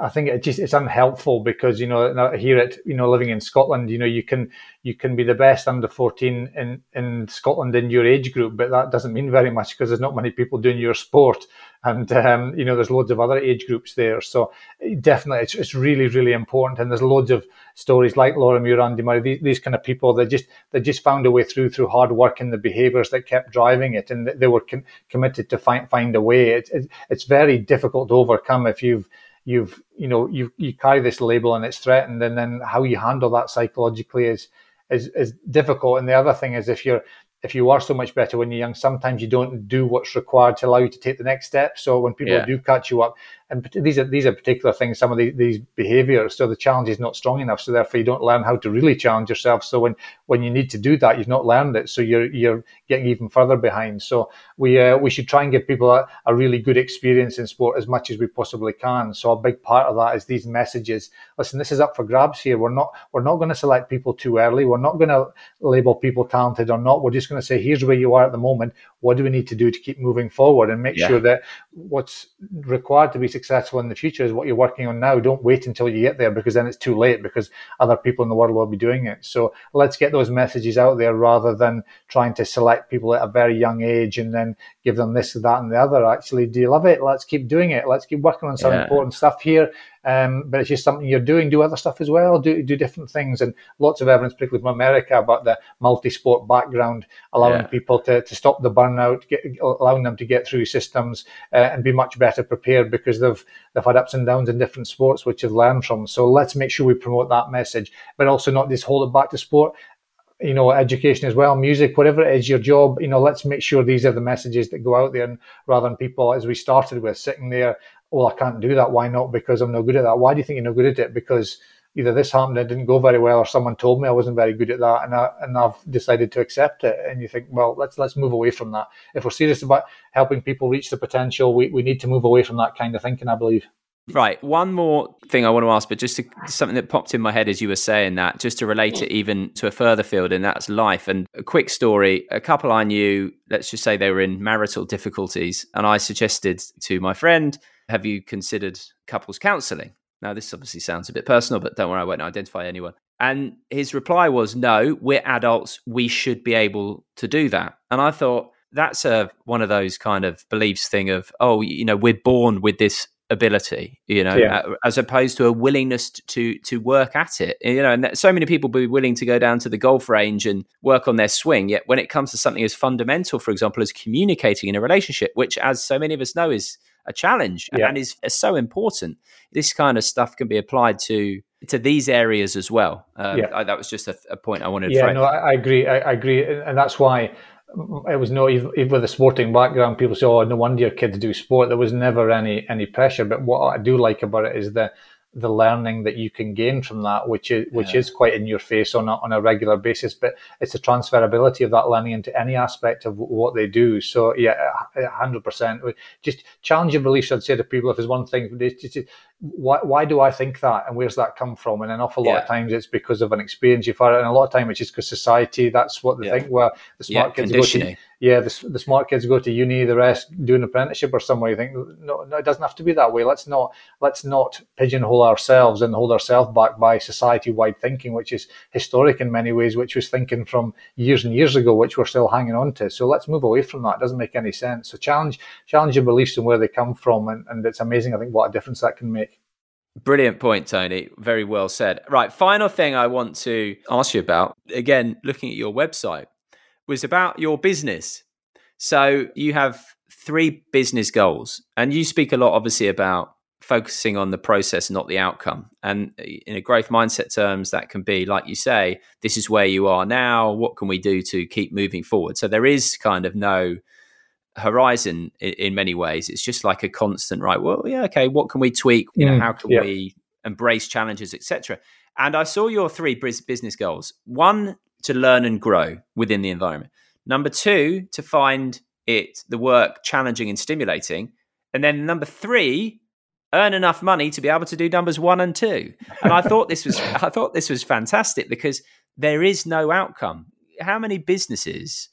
I think it just it's unhelpful because you know here at you know living in Scotland, you know you can you can be the best under fourteen in in Scotland in your age group, but that doesn't mean very much because there's not many people doing your sport, and um, you know there's loads of other age groups there. So definitely, it's it's really really important, and there's loads of stories like Laura Muir, Andy Murray, these, these kind of people that just they just found a way through through hard work and the behaviours that kept driving it, and they were com- committed to find find a way. It, it, it's very difficult to overcome if you've you've you know you you carry this label and it's threatened, and then how you handle that psychologically is is is difficult. And the other thing is if you're if you are so much better when you're young, sometimes you don't do what's required to allow you to take the next step. So when people yeah. do catch you up, and these are these are particular things, some of the, these behaviours. So the challenge is not strong enough. So therefore, you don't learn how to really challenge yourself. So when when you need to do that, you've not learned it. So you're you're getting even further behind. So we uh, we should try and give people a, a really good experience in sport as much as we possibly can. So a big part of that is these messages. Listen, this is up for grabs here. We're not we're not going to select people too early. We're not going to label people talented or not. We're just going to say here's where you are at the moment. What do we need to do to keep moving forward and make yeah. sure that what's required to be successful in the future is what you're working on now. Don't wait until you get there because then it's too late because other people in the world will be doing it. So let's get those messages out there rather than trying to select people at a very young age and then give them this, that, and the other. Actually, do you love it? Let's keep doing it. Let's keep working on some yeah. important stuff here. Um, but it's just something you're doing. Do other stuff as well. Do do different things, and lots of evidence, particularly from America, about the multi-sport background, allowing yeah. people to, to stop the burnout, get, allowing them to get through systems uh, and be much better prepared because they've they've had ups and downs in different sports, which they've learned from. So let's make sure we promote that message, but also not just hold it back to sport you know, education as well, music, whatever it is your job, you know, let's make sure these are the messages that go out there and rather than people, as we started with, sitting there well, I can't do that. Why not? Because I'm no good at that. Why do you think you're no good at it? Because either this happened, it didn't go very well, or someone told me I wasn't very good at that, and I, and I've decided to accept it. And you think, well, let's let's move away from that. If we're serious about helping people reach the potential, we, we need to move away from that kind of thinking. I believe. Right. One more thing I want to ask, but just to, something that popped in my head as you were saying that, just to relate it even to a further field, and that's life. And a quick story a couple I knew, let's just say they were in marital difficulties, and I suggested to my friend, have you considered couples counseling? Now, this obviously sounds a bit personal, but don't worry, I won't identify anyone. And his reply was, no, we're adults. We should be able to do that. And I thought, that's a one of those kind of beliefs thing of oh you know we're born with this ability you know yeah. Uh, as opposed to a willingness to to work at it you know and so many people be willing to go down to the golf range and work on their swing yet when it comes to something as fundamental for example as communicating in a relationship which as so many of us know is a challenge yeah. and is, is, so important. This kind of stuff can be applied to to these areas as well. Um, yeah. I, that was just a, a, point I wanted to. Yeah, no, I, I agree. I, I, agree, and that's why it was no even, even with a sporting background. People say, "Oh, no wonder your kids do sport." There was never any any pressure. But what I do like about it is that the learning that you can gain from that, which is which yeah. is quite in your face on a, on a regular basis. But it's the transferability of that learning into any aspect of what they do. So yeah, hundred percent. Just challenge your beliefs. I'd say to people, if there's one thing, just, why, why do I think that and where's that come from? And an awful lot yeah. of times it's because of an experience you've had, and a lot of time it's just because society. That's what they yeah. think. Well, the smart yeah, kids go to yeah, the, the smart kids go to uni, the rest do an apprenticeship or somewhere. You think no, no, it doesn't have to be that way. Let's not let's not pigeonhole ourselves and hold ourselves back by society-wide thinking, which is historic in many ways, which was thinking from years and years ago, which we're still hanging on to. So let's move away from that. It doesn't make any sense. So challenge challenge your beliefs and where they come from, and, and it's amazing. I think what a difference that can make. Brilliant point, Tony. Very well said. Right, final thing I want to ask you about, again, looking at your website, was about your business. So you have three business goals, and you speak a lot, obviously, about focusing on the process, not the outcome. And eh, in a growth mindset terms, that can be, like you say, this is where you are now. What can we do to keep moving forward? So there is kind of no horizon in, in, many ways. It's just like a constant, right? Well, yeah, okay. What can we tweak? You know, mm, how can yeah. we embrace challenges, etc. And I saw your three business goals: one, to learn and grow within the environment; number two, to find it the work challenging and stimulating; and then number three, earn enough money to be able to do numbers one and two. And I thought this was (laughs) I thought this was fantastic because there is no outcome. How many businesses?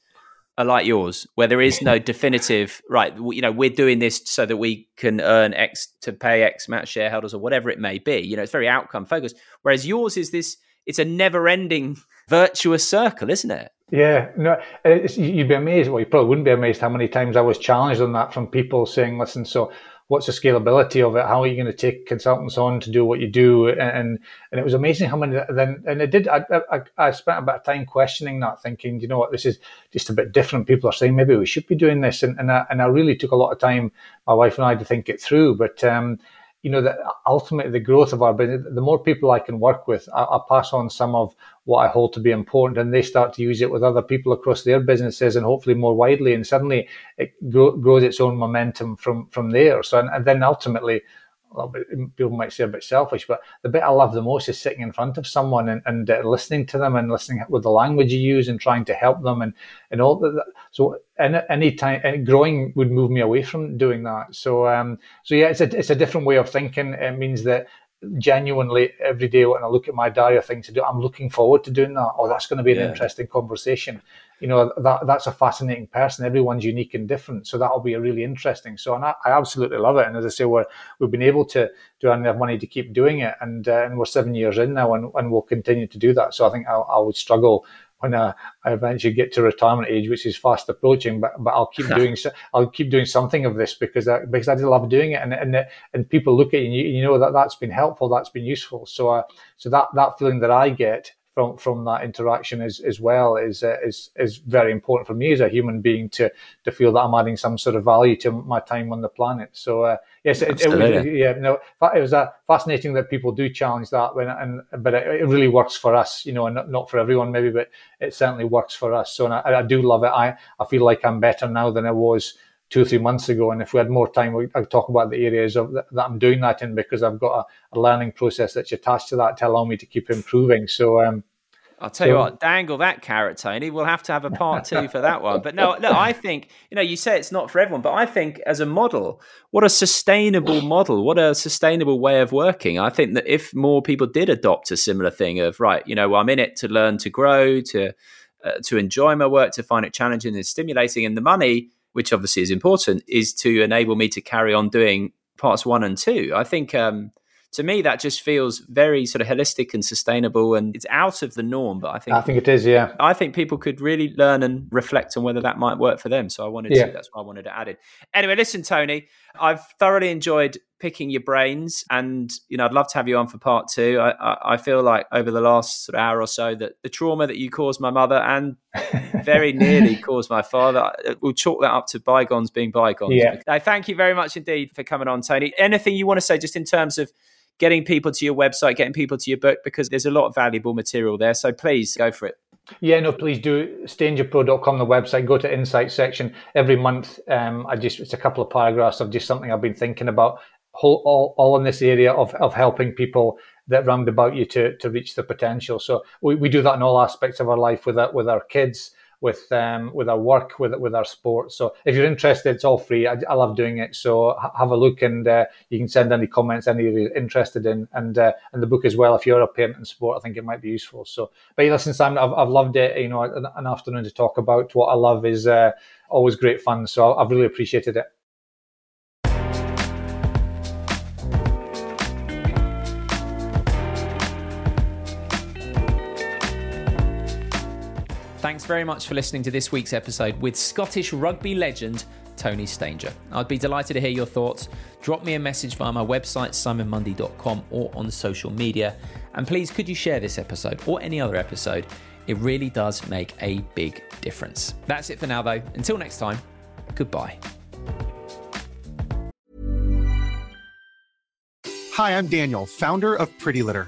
Are like yours, where there is no definitive right. You know, we're doing this so that we can earn X to pay X amount shareholders or whatever it may be. You know, it's very outcome focused. Whereas yours is this. It's a never-ending (laughs) virtuous circle, isn't it? Yeah, no, you'd be amazed. Well, you probably wouldn't be amazed how many times I was challenged on that from people saying, "Listen, so what's the scalability of it? How are you going to take consultants on to do what you do? And and it was amazing how many then and it did. I, I, I spent a bit of time questioning that, thinking, you know what, this is just a bit different. People are saying maybe we should be doing this, and and I, and I really took a lot of time, my wife and I, to think it through. But um, you know, that ultimately the growth of our business, the more people I can work with, I, I, pass on some of what I hold to be important and they start to use it with other people across their businesses and hopefully more widely. And suddenly it grow, grows its own momentum from, from there. So, and, and then ultimately, people might say a bit selfish, but the bit I love the most is sitting in front of someone and, and uh, listening to them and listening with the language you use and trying to help them and, and all that. So any, any time growing would move me away from doing that. So, um, so yeah, it's a, it's a different way of thinking. It means that genuinely every day when I look at my diary of things to do, I'm looking forward to doing that. Oh, that's going to be an yeah. interesting conversation. You know, that that's a fascinating person. Everyone's unique and different. So that'll be a really interesting. So and I, I absolutely love it. And as I say, we're, we've been able to do enough money to keep doing it. And, uh, and we're seven years in now and, and we'll continue to do that. So I think I, I would struggle when I, I, eventually get to retirement age, which is fast approaching. But but I'll keep (laughs) doing I'll keep doing something of this because I, because I love doing it, and and and people look at you, and you, you know that that's been helpful, that's been useful. So uh, so that that feeling that I get from from that interaction as as well is uh, is is very important for me as a human being to to feel that I'm adding some sort of value to my time on the planet. So uh, yes, it, it, yeah, no, it was uh, fascinating that people do challenge that, when, and but it, it, really works for us, you know, and not, not for everyone maybe, but it certainly works for us. So I, I do love it. I I feel like I'm better now than I was two or three months ago. And if we had more time, I'd talk about the areas of that, that I'm doing that in because I've got a, a, learning process that's attached to that to allow me to keep improving. So, um, I'll tell so, you what, dangle that carrot, Tony. We'll have to have a part two for that one. But no, (laughs) no, I think, you know, you say it's not for everyone, but I think as a model, what a sustainable model, what a sustainable way of working. I think that if more people did adopt a similar thing of, right, you know, well, I'm in it to learn to grow, to, uh, to enjoy my work, to find it challenging and stimulating, and the money which obviously is important, is to enable me to carry on doing parts one and two. I think um, to me that just feels very sort of holistic and sustainable and it's out of the norm but i think i think it is yeah. I think people could really learn and reflect on whether that might work for them so i wanted yeah. to that's why i wanted to add it. Anyway listen tony i've thoroughly enjoyed picking your brains and you know i'd love to have you on for part two. I, I, I feel like over the last sort of hour or so that the trauma that you caused my mother and (laughs) very nearly caused my father uh, we'll chalk that up to bygones being bygones. Yeah. thank you very much indeed for coming on tony. Anything you want to say just in terms of getting people to your website, getting people to your book, because there's a lot of valuable material there. So please go for it. Yeah, no, please do. StayInYourPro.com, the website. Go to Insight section every month. Um, I just it's a couple of paragraphs of just something I've been thinking about, all, all, all in this area of of helping people that round about you to to reach the potential. So we, we do that in all aspects of our life with our, with our kids, with um, with our work, with with our sport. So if you're interested, it's all free. I, I love doing it. So ha- have a look, and uh, you can send any comments any you're interested in, and uh, and the book as well. If you're a parent in sport, I think it might be useful. So, but listen, Simon, I've, I've loved it. You know, an, an afternoon to talk about what I love is uh, always great fun. So I've really appreciated it. Thanks very much for listening to this week's episode with Scottish rugby legend Tony Stanger. I'd be delighted to hear your thoughts. Drop me a message via my website, simonmundy.com, or on social media. And please, could you share this episode or any other episode? It really does make a big difference. That's it for now, though. Until next time, goodbye. Hi, I'm Daniel, founder of Pretty Litter.